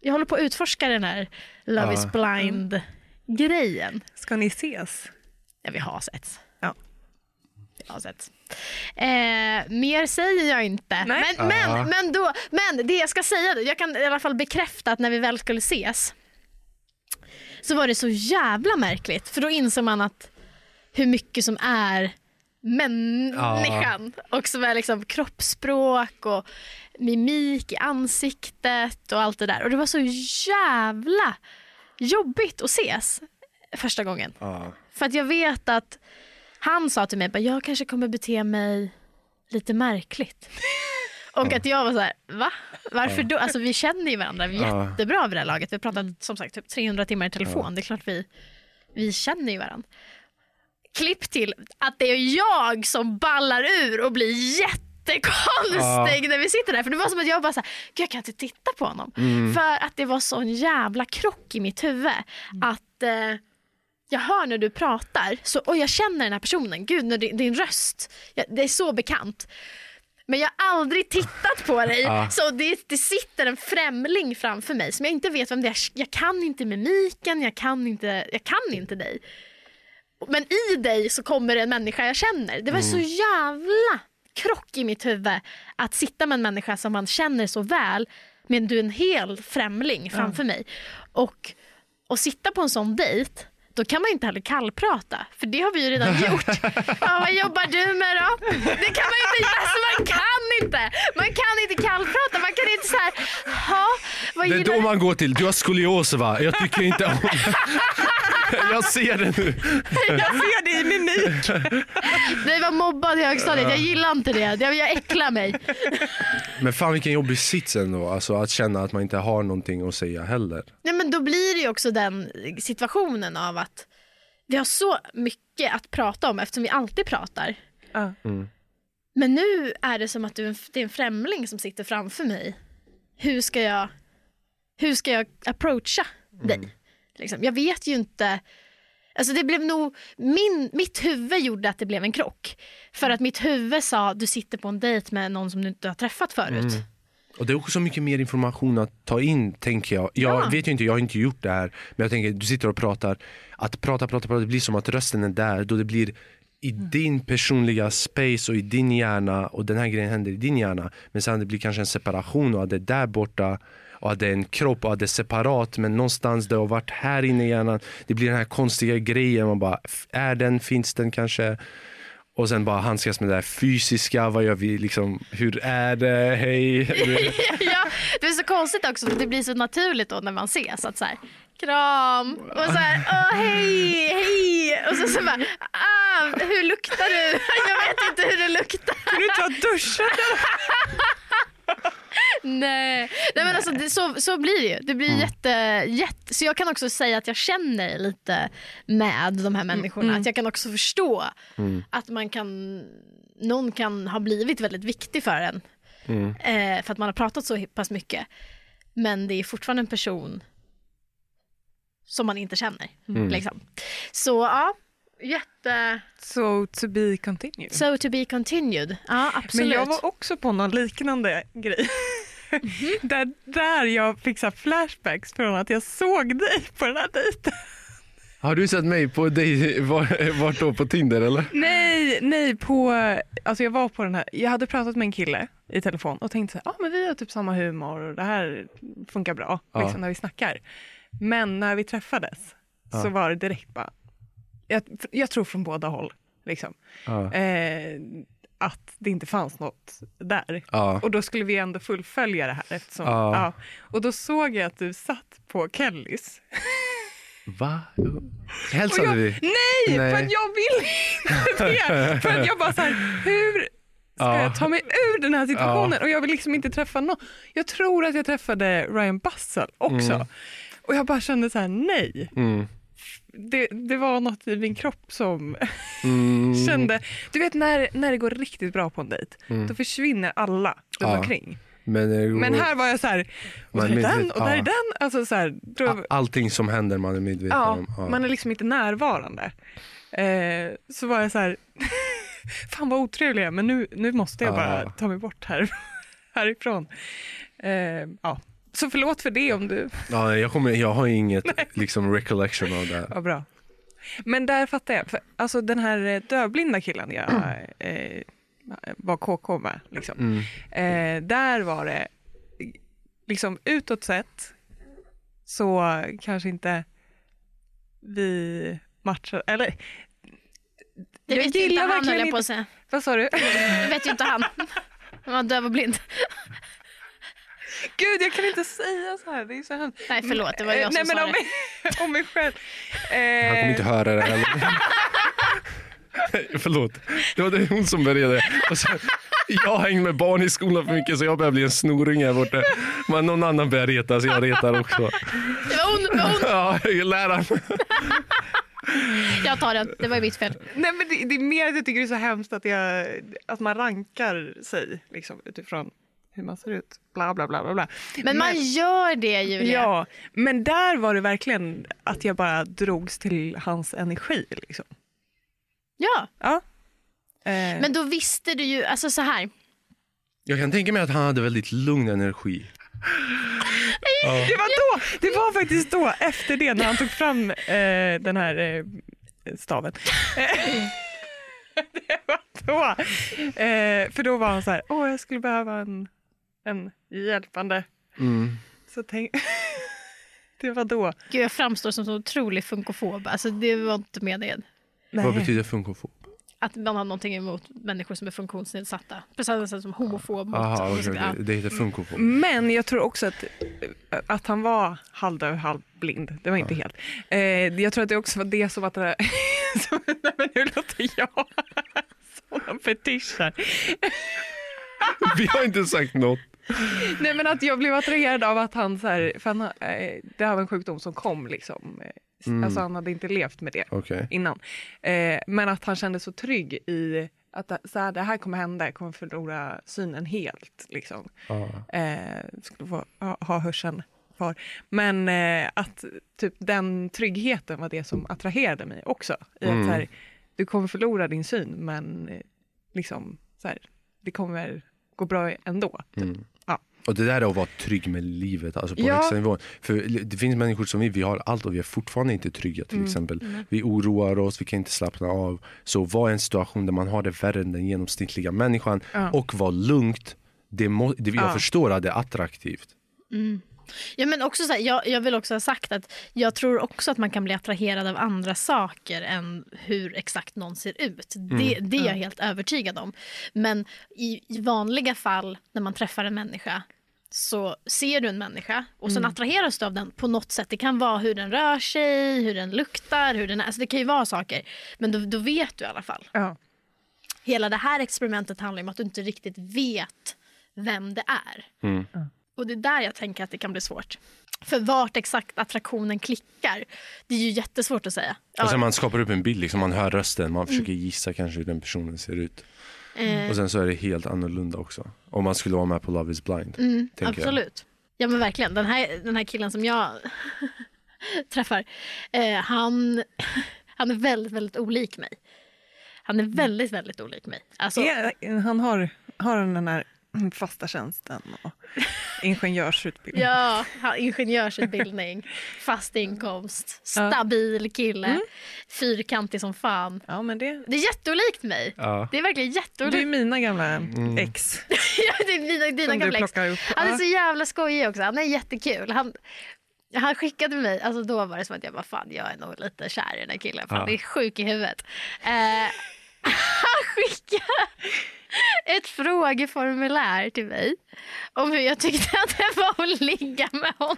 jag håller på att utforska den här Love is blind grejen. Ska ni ses? Ja, vi har sett. Ja. Vi har sett. Eh, mer säger jag inte. Nej. Men, men, men, då, men det jag ska säga, jag kan i alla fall bekräfta att när vi väl skulle ses så var det så jävla märkligt. För då insåg man att hur mycket som är människan och som är liksom kroppsspråk och mimik i ansiktet och allt det där. Och det var så jävla jobbigt att ses första gången. Ja. För att jag vet att han sa till mig att jag kanske kommer bete mig lite märkligt. (laughs) Och att jag var så här, va? Varför då? Alltså vi känner ju varandra Ja. jättebra vid det här laget. Vi har pratat som sagt typ 300 timmar i telefon. Det är klart vi, vi känner ju varandra. Klipp till att det är jag som ballar ur och blir jättekonstig när vi sitter där. För det var som att jag bara så här, Gud, jag kan inte titta på honom. För att det var sån jävla krock i mitt huvud. Att eh, jag hör när du pratar så, och jag känner den här personen. Gud, när din, din röst, ja, det är så bekant. Men jag har aldrig tittat på dig. Ja. Så det, det sitter en främling framför mig som jag inte vet vem det är. Jag kan inte mimiken, jag kan inte, jag kan inte dig. Men i dig så kommer det en människa jag känner. Det var så jävla krock i mitt huvud att sitta med en människa som man känner så väl men du är en hel främling framför mig. Och, och sitta på en sån dejt då kan man inte heller kallprata, för det har vi ju redan (laughs) gjort. Ja, vad jobbar du med då? Det kan man inte göra, alltså man kan inte. Man kan inte kallprata, man kan inte så här, ja, vad Det är då man går till, du har skolios va? Jag tycker inte om (laughs) Jag ser det nu. Jag ser det i mimik. Nej, jag var mobbad i högstadiet, jag gillar inte det. Jag, jag äcklar mig. Men fan vilken jobbig sits ändå, alltså att känna att man inte har någonting att säga heller. Nej, men då blir det ju också den situationen av att vi har så mycket att prata om eftersom vi alltid pratar. Ja. Men nu är det som att du, det är en främling som sitter framför mig. Hur ska jag, hur ska jag approacha dig? Liksom. Jag vet ju inte. Alltså det blev nog, min, mitt huvud gjorde att det blev en krock. För att mitt huvud sa du sitter på en dejt med någon som du inte har träffat förut. Och det är också mycket mer information att ta in tänker jag. Jag Ja. vet ju inte, jag har inte gjort det här. Men jag tänker, du sitter och pratar. Att prata, prata, prata, det blir som att rösten är där. Då det blir i din personliga space och i din hjärna och den här grejen händer i din hjärna. Men sen det blir kanske en separation och att det är där borta och att det är en kropp och att det är separat men någonstans det har varit här inne i hjärnan. Det blir den här konstiga grejen, man bara, är den, finns den kanske? Och sen bara handskas med det här fysiska, vad gör vi liksom, hur är det, hej? (laughs) ja, det är så konstigt också för det blir så naturligt då när man ses att så här, kram och så här, åh hej, hej och så, så bara, ah, hur luktar du? (laughs) Jag vet inte hur du luktar. Kan du inte ha duschat? (laughs) Nej, Nej men alltså det, så, så blir det ju. Det blir jätte, jätte, så jag kan också säga att jag känner lite med de här människorna. Att jag kan också förstå att man kan, någon kan ha blivit väldigt viktig för en. Eh, för att man har pratat så pass mycket. Men det är fortfarande en person som man inte känner. Liksom. Så ja, jätte... So to be continued. So to be continued. Ja, absolut. Men jag var också på någon liknande grej. (laughs) där, där jag fick så flashbacks från att jag såg dig på den här dejten. Har du sett mig på dig, var, vart då? På Tinder eller? Nej, nej på, alltså jag var på den här, jag hade pratat med en kille i telefon och tänkte så här, ah, men vi har typ samma humor och det här funkar bra Ja. liksom, när vi snackar. Men när vi träffades så Ja. var det direkt bara, jag, jag tror från båda håll, liksom, Ja. eh, att det inte fanns något där. Ja. Och då skulle vi ändå fullfölja det här. Eftersom, Ja. Och då såg jag att du satt på Kellys. Va? Hälsade jag, vi? nej, Nej. för att jag vill inte det. För att jag bara så här, hur ska Ja. jag ta mig ur den här situationen? Och jag vill liksom inte träffa någon. Jag tror att jag träffade Ryan Bussell också. Och jag bara kände så här, nej. Mm. Det, det var något i min kropp som (laughs) Mm. kände, du vet när, när det går riktigt bra på en dejt, då försvinner alla runt Ja. omkring. Men, Men här var jag så här, och där är den och där är den. Alltså så här, A- Allting som händer man är medveten ja, om. Ja. man är liksom inte närvarande. Eh, så var jag så här, (laughs) fan vad otrevlig jag men nu, nu måste jag Ja. bara ta mig bort här, (laughs) härifrån. Eh, ja. Så förlåt för det om du, Ja, jag, kommer, jag har inget liksom, recollection av det. här. var bra. Men där fattar jag, för, alltså den här eh, dövblinda killen jag eh, var KK med, liksom. Mm. Eh, där var det liksom utåt sett så kanske inte vi matchar, eller Det jag vet ju inte gillar han verkligen inte- på säga. vad sa du? Det vet ju inte han. Han var döv och blind. Gud, jag kan inte säga så här. Det är så hemskt. Nej förlåt, det var Eh, jag Nej, som men sa om, det. mig, (laughs) om mig själv. Eh, Han kommer inte höra det heller. Nej, (laughs) Förlåt, det var det hon som började. Och sen, jag har hängt med barn i skolan för mycket så jag börjar bli en snorunge här borta. Men någon annan börjar reta så jag retar också. Det var hon, det var hon. Ja, läraren. Jag tar den, det var mitt fel. Nej, men det, det är mer att jag tycker det är så hemskt att, jag, att man rankar sig liksom, utifrån hur man ser ut. Bla, bla, bla, bla, bla. Men man gör det Julia. Ja, men där var det verkligen att jag bara drogs till hans energi. Liksom. ja. Ja. Eh, Men då visste du ju, alltså så här. Jag kan tänka mig att han hade väldigt lugn energi. (laughs) det, var då, det var faktiskt då, efter det, när han tog fram eh, den här eh, staven. (laughs) Det var då. Eh, för då var han så här, åh jag skulle behöva en, en hjälpande. Mm. Så tänk... (laughs) det var då. Gud, jag framstår som så otroligt funkofob. Alltså, det var inte meningen. Vad betyder funkofob? Att man har någonting emot människor som är funktionsnedsatta. På samma sätt som homofob mot... Aha, ja. okej. det heter funkofob. Men jag tror också att, att han var halvdöv, halvblind. Det var inte helt. Eh, jag tror att det också var det som att... (laughs) som, nej, men nu låter jag (laughs) som en fetisch här. Vi har inte sagt något. (laughs) Nej, men att jag blev attraherad av att han... Så här, för han, eh, det här var en sjukdom som kom. Liksom. Eh, Mm. Alltså, han hade inte levt med det Okej. innan. Eh, men att han kände så trygg i att så här, det här kommer hända, jag kommer förlora synen helt. Liksom. Ja. eh, skulle få ha, ha hörseln kvar. Men eh, att typ den tryggheten var det som attraherade mig också. I Mm. att så här, du kommer förlora din syn men eh, liksom så här, det kommer gå bra ändå. Typ. Mm. Och det där är att vara trygg med livet, alltså på Ja. högsta nivån. För det finns människor som vi, vi har allt och vi är fortfarande inte trygga till exempel. Vi oroar oss, vi kan inte slappna av. Så vad är en situation där man har det värre än den genomsnittliga människan Ja. och vara lugnt, det må, det, jag Ja. förstår att det är attraktivt. Ja, men också så här, jag, jag vill också ha sagt att jag tror också att man kan bli attraherad av andra saker än hur exakt någon ser ut. Det, det är jag helt övertygad om. Men i, i vanliga fall när man träffar en människa så ser du en människa och sen attraheras du av den på något sätt. Det kan vara hur den rör sig, hur den luktar, hur den är. Alltså det kan ju vara saker. Men då, då vet du i alla fall. Ja. Hela det här experimentet handlar om att du inte riktigt vet vem det är. Mm. Och det är där jag tänker att det kan bli svårt. För vart exakt attraktionen klickar, det är ju jättesvårt att säga. Ja, sen man skapar upp en bild, liksom, man hör rösten, man försöker gissa kanske hur den personen ser ut. Eh, Och sen så är det helt annorlunda också. Om man skulle vara med på Love is blind. mm, tänker jag. absolut. Ja men verkligen, den här, den här killen som jag (laughs) träffar, eh, han, (laughs) han är väldigt, väldigt olik mig. Han är väldigt, väldigt olik mig. Alltså, Är- Han har, har den här fasta tjänsten och ingenjörsutbildning. Ja, ingenjörsutbildning, (laughs) fast inkomst, stabil kille, fyrkantig som fan. Ja, men det, Det är jätteolikt mig. Ja. Det är verkligen det är jätteolikt. mina gamla ex (laughs) ja, det är mina, dina som gamla ex. upp. Han är så jävla skojig också. Han är jättekul. Han, han skickade mig, alltså då var det som att jag bara fan jag är nog lite kär i den här killen. Fan, Ja. Det är sjuk i huvudet. Eh, (laughs) han skickade ett frågeformulär till mig om hur jag tyckte att det var att ligga med honom.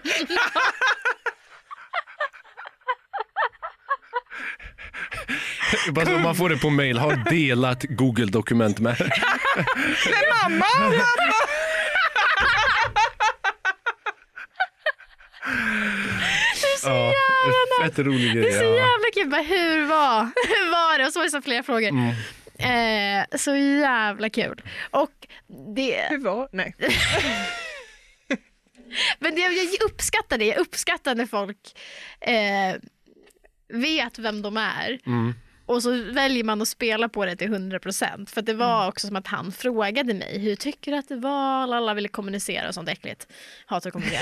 Bara så man får det på mail, har delat Google-dokument med. Men mamma! Ja, fett rolig Det grej. är så jävla kul. Bara, hur var hur var det? Och så var det så flera frågor. Mm. Eh, så jävla kul. Och det, Hur var? Nej. (laughs) men det, jag uppskattar det. Jag uppskattar när folk eh, vet vem de är. Mm. Och så väljer man att spela på det till 100%. För att det var också som att han frågade mig, hur tycker du att det var? Alla ville kommunicera och sånt äckligt. Hatar att kommunicera.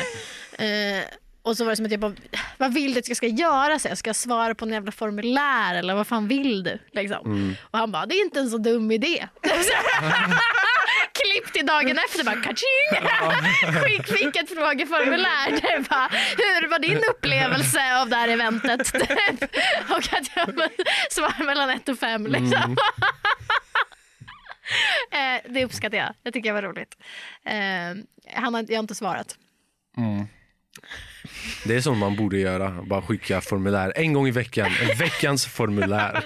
eh, och så var det som att jag bara, vad vill du att jag ska göra? Så jag ska svara på en jävla formulär eller vad fan vill du? Liksom. Och han bara, det är inte en så dum idé. (laughs) Klipp till dagen efter bara kaching! (laughs) Ett frågeformulär det bara, hur var din upplevelse av det här eventet? (laughs) och att jag svarar mellan ett och fem liksom. Eh, det uppskattar jag. Jag tycker det var roligt. Eh, han har, jag har inte svarat. Det är som man borde göra, bara skicka formulär en gång i veckan, en veckans formulär.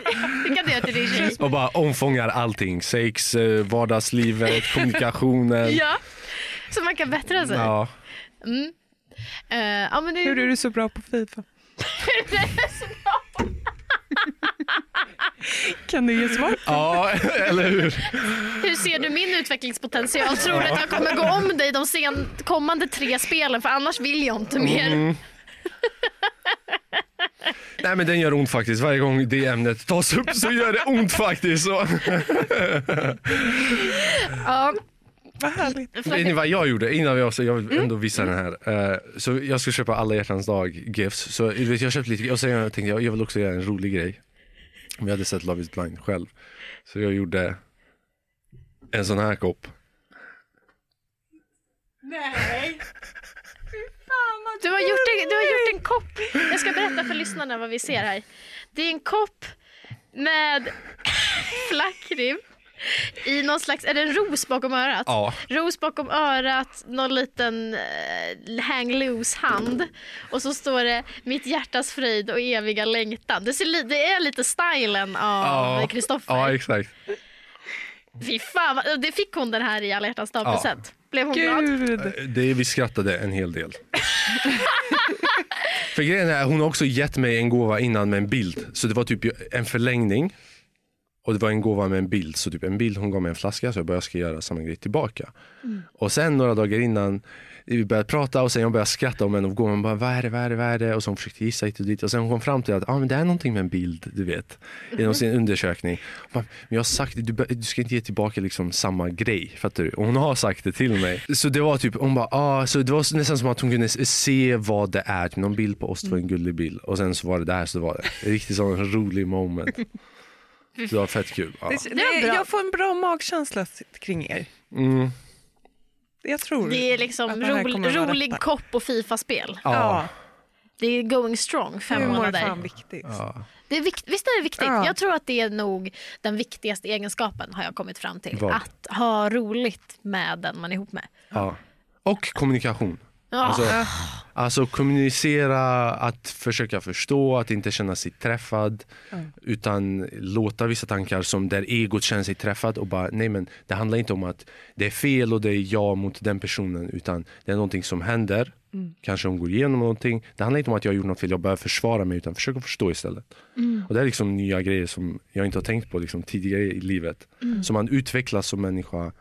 Det kan du göra till din tjej. Och bara omfångar allting, sex, eh, vardagslivet, kommunikationen. Ja, så man kan bättra sig. Ja. Eh, ja, men det, Hur är du så bra på Fifa? (laughs) (laughs) Kan du ge svar? ja, eller hur? Hur ser du min utvecklingspotential? Tror du att jag kommer gå om dig de sen kommande tre spelen? För annars vill jag inte mer. Mm. Nej men den gör ont faktiskt, varje gång det ämnet tas upp så gör det ont faktiskt. Så. Ja, Vad härligt. Vet ni vad jag gjorde innan vi också, jag vill ändå visa den här. Eh, så jag ska köpa alla hjärtans dag gifts. Så du vet, jag köpte lite och sen jag tänkte jag, jag vill också göra en rolig grej. Om jag hade sett Love is blind själv. Så jag gjorde en sån här kopp. Nej. (laughs) du, har gjort en, du har gjort en kopp. Jag ska berätta för lyssnarna vad vi ser här. Det är en kopp med (laughs) flackrim i någon slags, är det en ros bakom örat? Ja. Ros bakom örat, någon liten eh, hang loose hand och så står det mitt hjärtas fröjd och eviga längtan. Det, ser det är lite stilen av Kristoffer. Ja exakt. Fy fan, det fick hon den här i alla hjärtans dag Ja. present. Blev hon glad? Gud. Det, vi skrattade en hel del. (laughs) För grejen är, hon har också gett mig en gåva innan med en bild. Så det var typ en förlängning. Och det var en gåva med en bild. Så typ en bild, hon gav mig en flaska så jag började ska göra samma grej tillbaka. Och sen några dagar innan, vi började prata och sen jag började skratta om en av gåvan. Bara, vad är det, vad är det, vad är det? Och så hon försökte gissa hit och dit. Och sen hon kom fram till att ah, men det är någonting med en bild, du vet. Genom sin (laughs) undersökning. Bara, men jag har sagt det, du, du ska inte ge tillbaka liksom samma grej. Fattar du? Och hon har sagt det till mig. Så det var typ, hon bara, ah, så det var nästan som att hon kunde se vad det är. Typ någon bild på oss, det var en gullig bild. Och sen så var det där, så var det. Riktigt sån rolig moment. (laughs) Det var fett kul. Ja. Det, det, jag får en bra magkänsla kring er. Mm. Jag tror Det är att liksom det här kommer vara rolig rätt. kopp och Fifa-spel. Ja. Ja, Det är going strong fem humor är månader. fan viktigt. Ja. Det är vikt, visst är det viktigt? Ja. Jag tror att det är nog den viktigaste egenskapen har jag kommit fram till. Vad? Att ha roligt med den man är ihop med. Ja. Och kommunikation. Alltså, alltså kommunicera, att försöka förstå, att inte känna sig träffad. Utan låta vissa tankar som där egot känner sig träffad och bara nej men det handlar inte om att det är fel och det är jag mot den personen utan det är någonting som händer. Kanske hon går igenom någonting. Det handlar inte om att jag har gjort något fel, jag behöver försvara mig utan försöka förstå istället. Och det är liksom nya grejer som jag inte har tänkt på liksom, tidigare i livet. Så man utvecklas som människa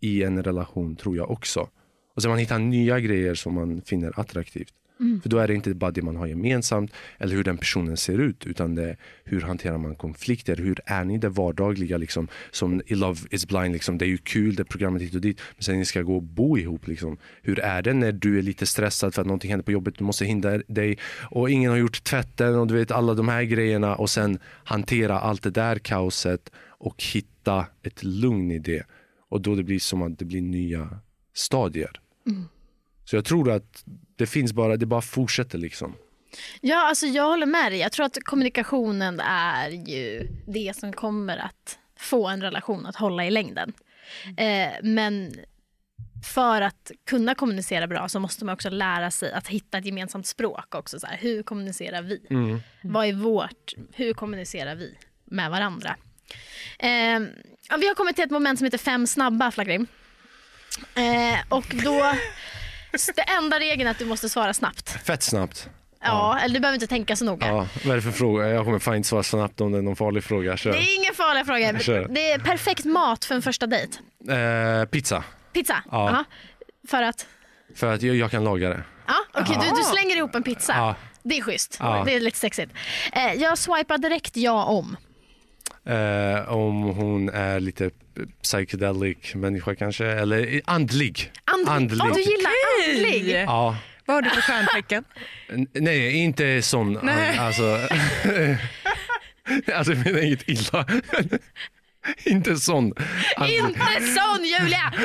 i en relation tror jag också. Och så man hittar nya grejer som man finner attraktivt. För då är det inte bara det man har gemensamt eller hur den personen ser ut utan det är hur hanterar man konflikter, hur är ni det vardagliga liksom som i Love is blind liksom, det är ju kul det programmet hit och dit men sen ni ska gå och bo ihop liksom. Hur är det när du är lite stressad för att någonting händer på jobbet, du måste hindra dig och ingen har gjort tvätten och du vet alla de här grejerna och sen hantera allt det där kaoset och hitta ett lugn i det och då det blir som att det blir nya stadier. Så jag tror att det finns bara, det bara fortsätter liksom. Ja, alltså jag håller med dig. Jag tror att kommunikationen är ju det som kommer att få en relation att hålla i längden. Eh, men för att kunna kommunicera bra så måste man också lära sig att hitta ett gemensamt språk också. Så här, hur kommunicerar vi? Vad är vårt? Hur kommunicerar vi med varandra? Eh, vi har kommit till ett moment som heter fem snabba, Flaggrim. Eh, och då, det enda regeln är att du måste svara snabbt. Fett snabbt. Ja, eller du behöver inte tänka så noga. Ja, vad är det för fråga? Jag kommer fan inte svara snabbt om det är någon farlig fråga. Kör. Det är ingen farlig fråga. Kör. Det är perfekt mat för en första dejt. Eh, pizza. Pizza? Ja. Aha. För att? För att jag, jag kan laga det. Ja, okej, du, du slänger ihop en pizza. Ja. Det är schysst. Ja. Det är lite sexigt. Eh, jag swipar direkt ja om. Eh, om hon är lite psychedelic människa kanske. Eller andlig. Andlig. Ja, du gillar andlig. Ja. Vad har du för stjärntecken? N- Nej, inte sån. Nej. Alltså, alltså (laughs) jag menar inget illa. (laughs) inte sån. Alltså, Inte sån Julia! (laughs)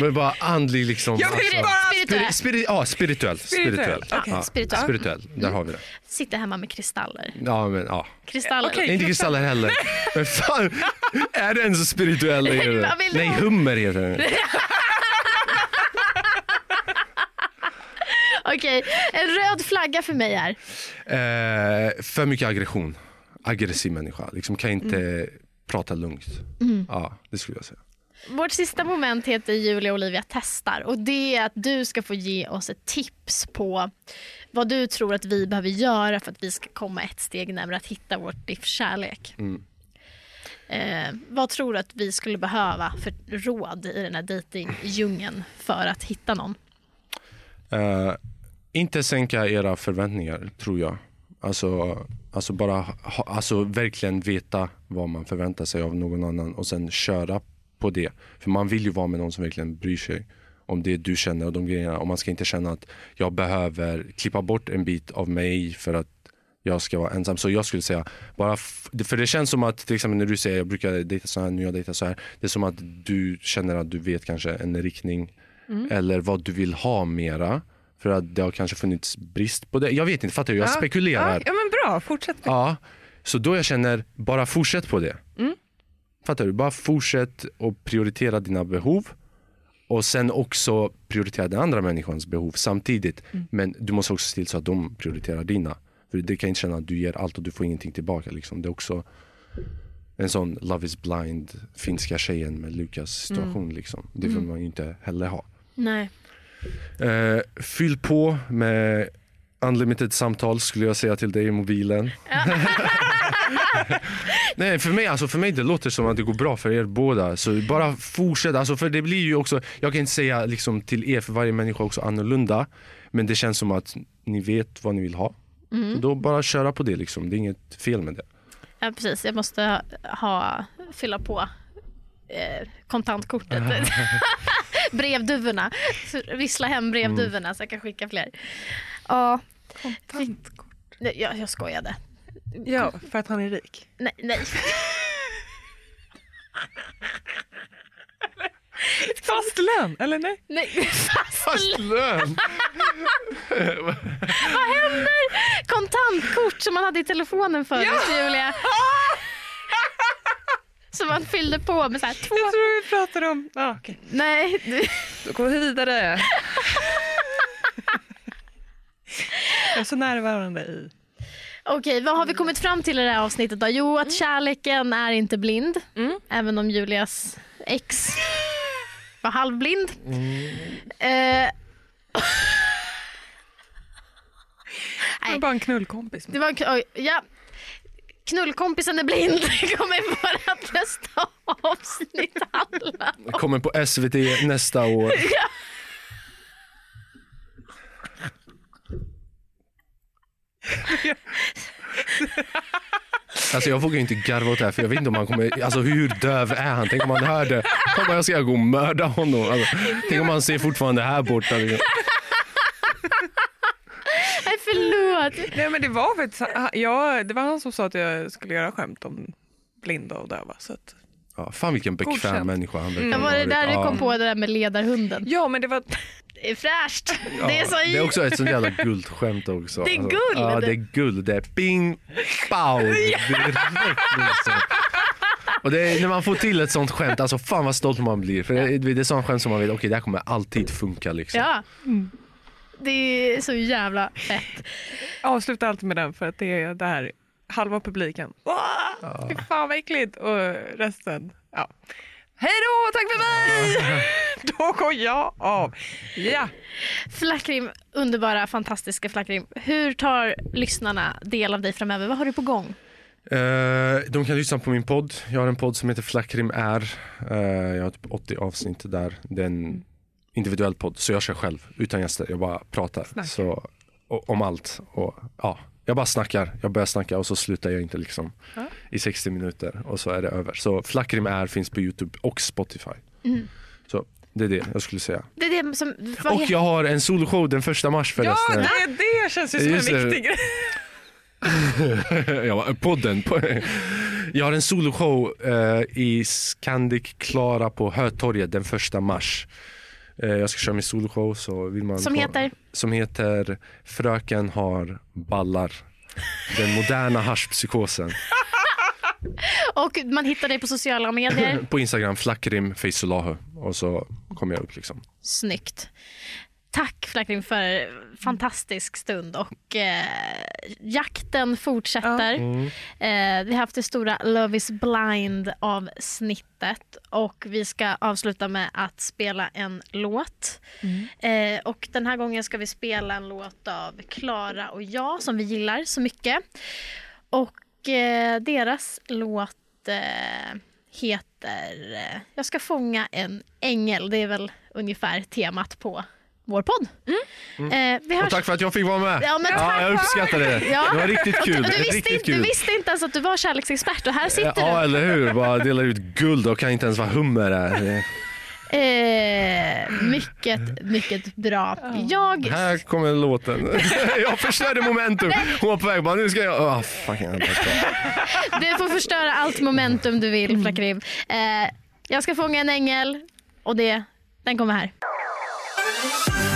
Men bara andlig liksom. Jag vill alltså. bara- Spirituell. Spiri, spiri, ja, spirituell. Spirituell, Spirituell. Ja, Spirituell. spirituell. Där har vi det. Sitter hemma med kristaller. Ja, men ja. Kristaller. Okej. Inte kristaller heller. (laughs) Men fan, är den så spirituell? Nej, det? hummer heter den. (laughs) Okej, en röd flagga för mig är. Eh, för mycket aggression. Aggressiv människa. Liksom kan inte Mm. prata lugnt. Ja, det skulle jag säga. Vårt sista moment heter Julia och Olivia testar och det är att du ska få ge oss ett tips på vad du tror att vi behöver göra för att vi ska komma ett steg närmare att hitta vårt livskärlek. Eh, vad tror du att vi skulle behöva för råd i den här dejtingdjungeln för att hitta någon? Eh, inte sänka era förväntningar, tror jag. Alltså, alltså bara ha, alltså verkligen veta vad man förväntar sig av någon annan och sen köra på det. För man vill ju vara med någon som verkligen bryr sig om det du känner och de grejerna. Och man ska inte känna att jag behöver klippa bort en bit av mig för att jag ska vara ensam. Så jag skulle säga, bara för det känns som att till exempel när du säger jag brukar dejta så här, nu jag dejtar så här. Det är som att du känner att du vet kanske en riktning eller vad du vill ha mera. För att det har kanske funnits brist på det. Jag vet inte, fattar du? Jag spekulerar. Ja, ja men bra, fortsätt. Ja, så då jag känner, bara fortsätt på det. Fattar du? Bara fortsätt och prioritera dina behov. Och sen också prioritera den andra människans behov samtidigt. Men du måste också se till så att de prioriterar dina. För det kan inte känna att du ger allt och du får ingenting tillbaka. Liksom. Det är också en sån Love is blind, finska tjejen med Lukas situation. Liksom. Det vill man ju inte heller ha. Nej. Eh, fyll på med unlimited samtal skulle jag säga till dig i mobilen. (laughs) (laughs) Nej, för mig, alltså, för mig det låter som att det går bra för er båda. Så bara fortsätt. Alltså, för det blir ju också, jag kan inte säga liksom, till er, för varje människa är också annorlunda. Men det känns som att ni vet vad ni vill ha. Så då bara köra på det. Liksom. Det är inget fel med det. Ja, precis. Jag måste ha, fylla på eh, kontantkortet. (laughs) Brevduvorna. Vissla hem brevduvorna så jag kan skicka fler. Ja, Kontantkort. nej, jag, jag skojade. Ja, för att han är rik. Nej, nej. Fast lön, eller nej? nej. Fast lön! Vad händer? Kontantkort som man hade i telefonen förut, Julia. Som man fyllde på med så här två... Jag tror vi pratar om... Ah, okay. Nej, du- Då går vi vidare. Jag är så närvarande i... Okej, vad har vi kommit fram till i det här avsnittet då? Jo, att kärleken är inte blind. Även om Julias ex var halvblind. Eh, Jag är Nej. bara en knullkompis. det var en, oj, ja. Knullkompisen är blind (laughs) kommer vårt nästa avsnitt handla om. Kommer på SVT nästa år. (laughs) Alltså jag vågar inte garva åt det här för jag vet inte om han kommer, alltså hur döv är han? Tänk om han hör det. Tänk om jag ska gå och mörda honom. Alltså, tänk om han ser fortfarande här borta. liksom. Nej, förlåt. Nej men det var faktiskt, ja, det var han som sa att jag skulle göra skämt om blinda och döva. Så att, Ja, fan vilken bekväm Godkänt. människa han verkar Ja, var det där du kom på det där med ledarhunden? ja men det var, fräscht. Ja, det är så det är också ett sånt jävla guldskämt också. Det är Alltså, guld. Ja, det är guld. Det är bing, pow, direkt liksom. Och det är, när man får till ett sånt skämt, alltså fan vad stolt man blir. För det, det är sånt skämt som man vet, okej det här kommer alltid funka liksom. Ja. Det är så jävla fett. avsluta alltid med den för att det är där halva publiken. Åh, Fy fan vad äckligt. Och resten, ja. Hej då, tack för mig! (laughs) Då går jag av. Ja. Flackrim, underbara, fantastiska Flackrim. Hur tar lyssnarna del av dig framöver? Vad har du på gång? Eh, de kan lyssna på min podd. Jag har en podd som heter Flackrim är. Eh, jag har typ 80 avsnitt där. Det är en individuell podd, så jag kör själv utan gäster. Jag bara pratar så, och, om allt. Och, ja, jag bara snackar. Jag börjar snacka och så slutar jag inte liksom Ja. i 60 minuter och så är det över. Så Flackrim är finns på Youtube och Spotify. Så det är det jag skulle säga. Det är det som... Och jag har en soloshow den första mars Ja, förresten. det, det känns ju som Just en viktig grej. (laughs) ja, podden. (laughs) Jag har en soloshow eh, i Scandic Klara på Hötorget den första mars. Eh, jag ska köra min soloshow. Så vill man Som heter? Som heter Fröken har ballar. Den moderna haschpsykosen. (laughs) Och man hittar dig på sociala medier. (laughs) På Instagram, flackrim Feisolahu. Och så kommer jag upp liksom. Snyggt. Tack Flackring för fantastisk stund och eh, jakten fortsätter. Eh, vi har haft det stora Love is blind avsnittet och vi ska avsluta med att spela en låt. Eh, och den här gången ska vi spela en låt av Klara och jag som vi gillar så mycket. Och eh, deras låt eh, heter eh, Jag ska fånga en ängel. Det är väl ungefär temat på vår podd. Eh, vi hörs. Och tack för att jag fick vara med. Ja, men tack. jag uppskattar det. Ja. Det var riktigt kul. Du visste, riktigt inte, du kul. visste inte ens att du var kärleksexpert och här sitter Ja, du. eller hur? Bara delar ut guld och kan inte ens vara hummer. Här. (laughs) Eh, mycket, mycket bra. Jag Här kommer låten. (laughs) Jag förstörde momentum. Hon var på väg bara, nu ska jag... Oh, fucking, jag ska. (laughs) Du får förstöra allt momentum du vill, Flackriv. Eh, jag ska fånga en ängel och det, den kommer här. Thank you.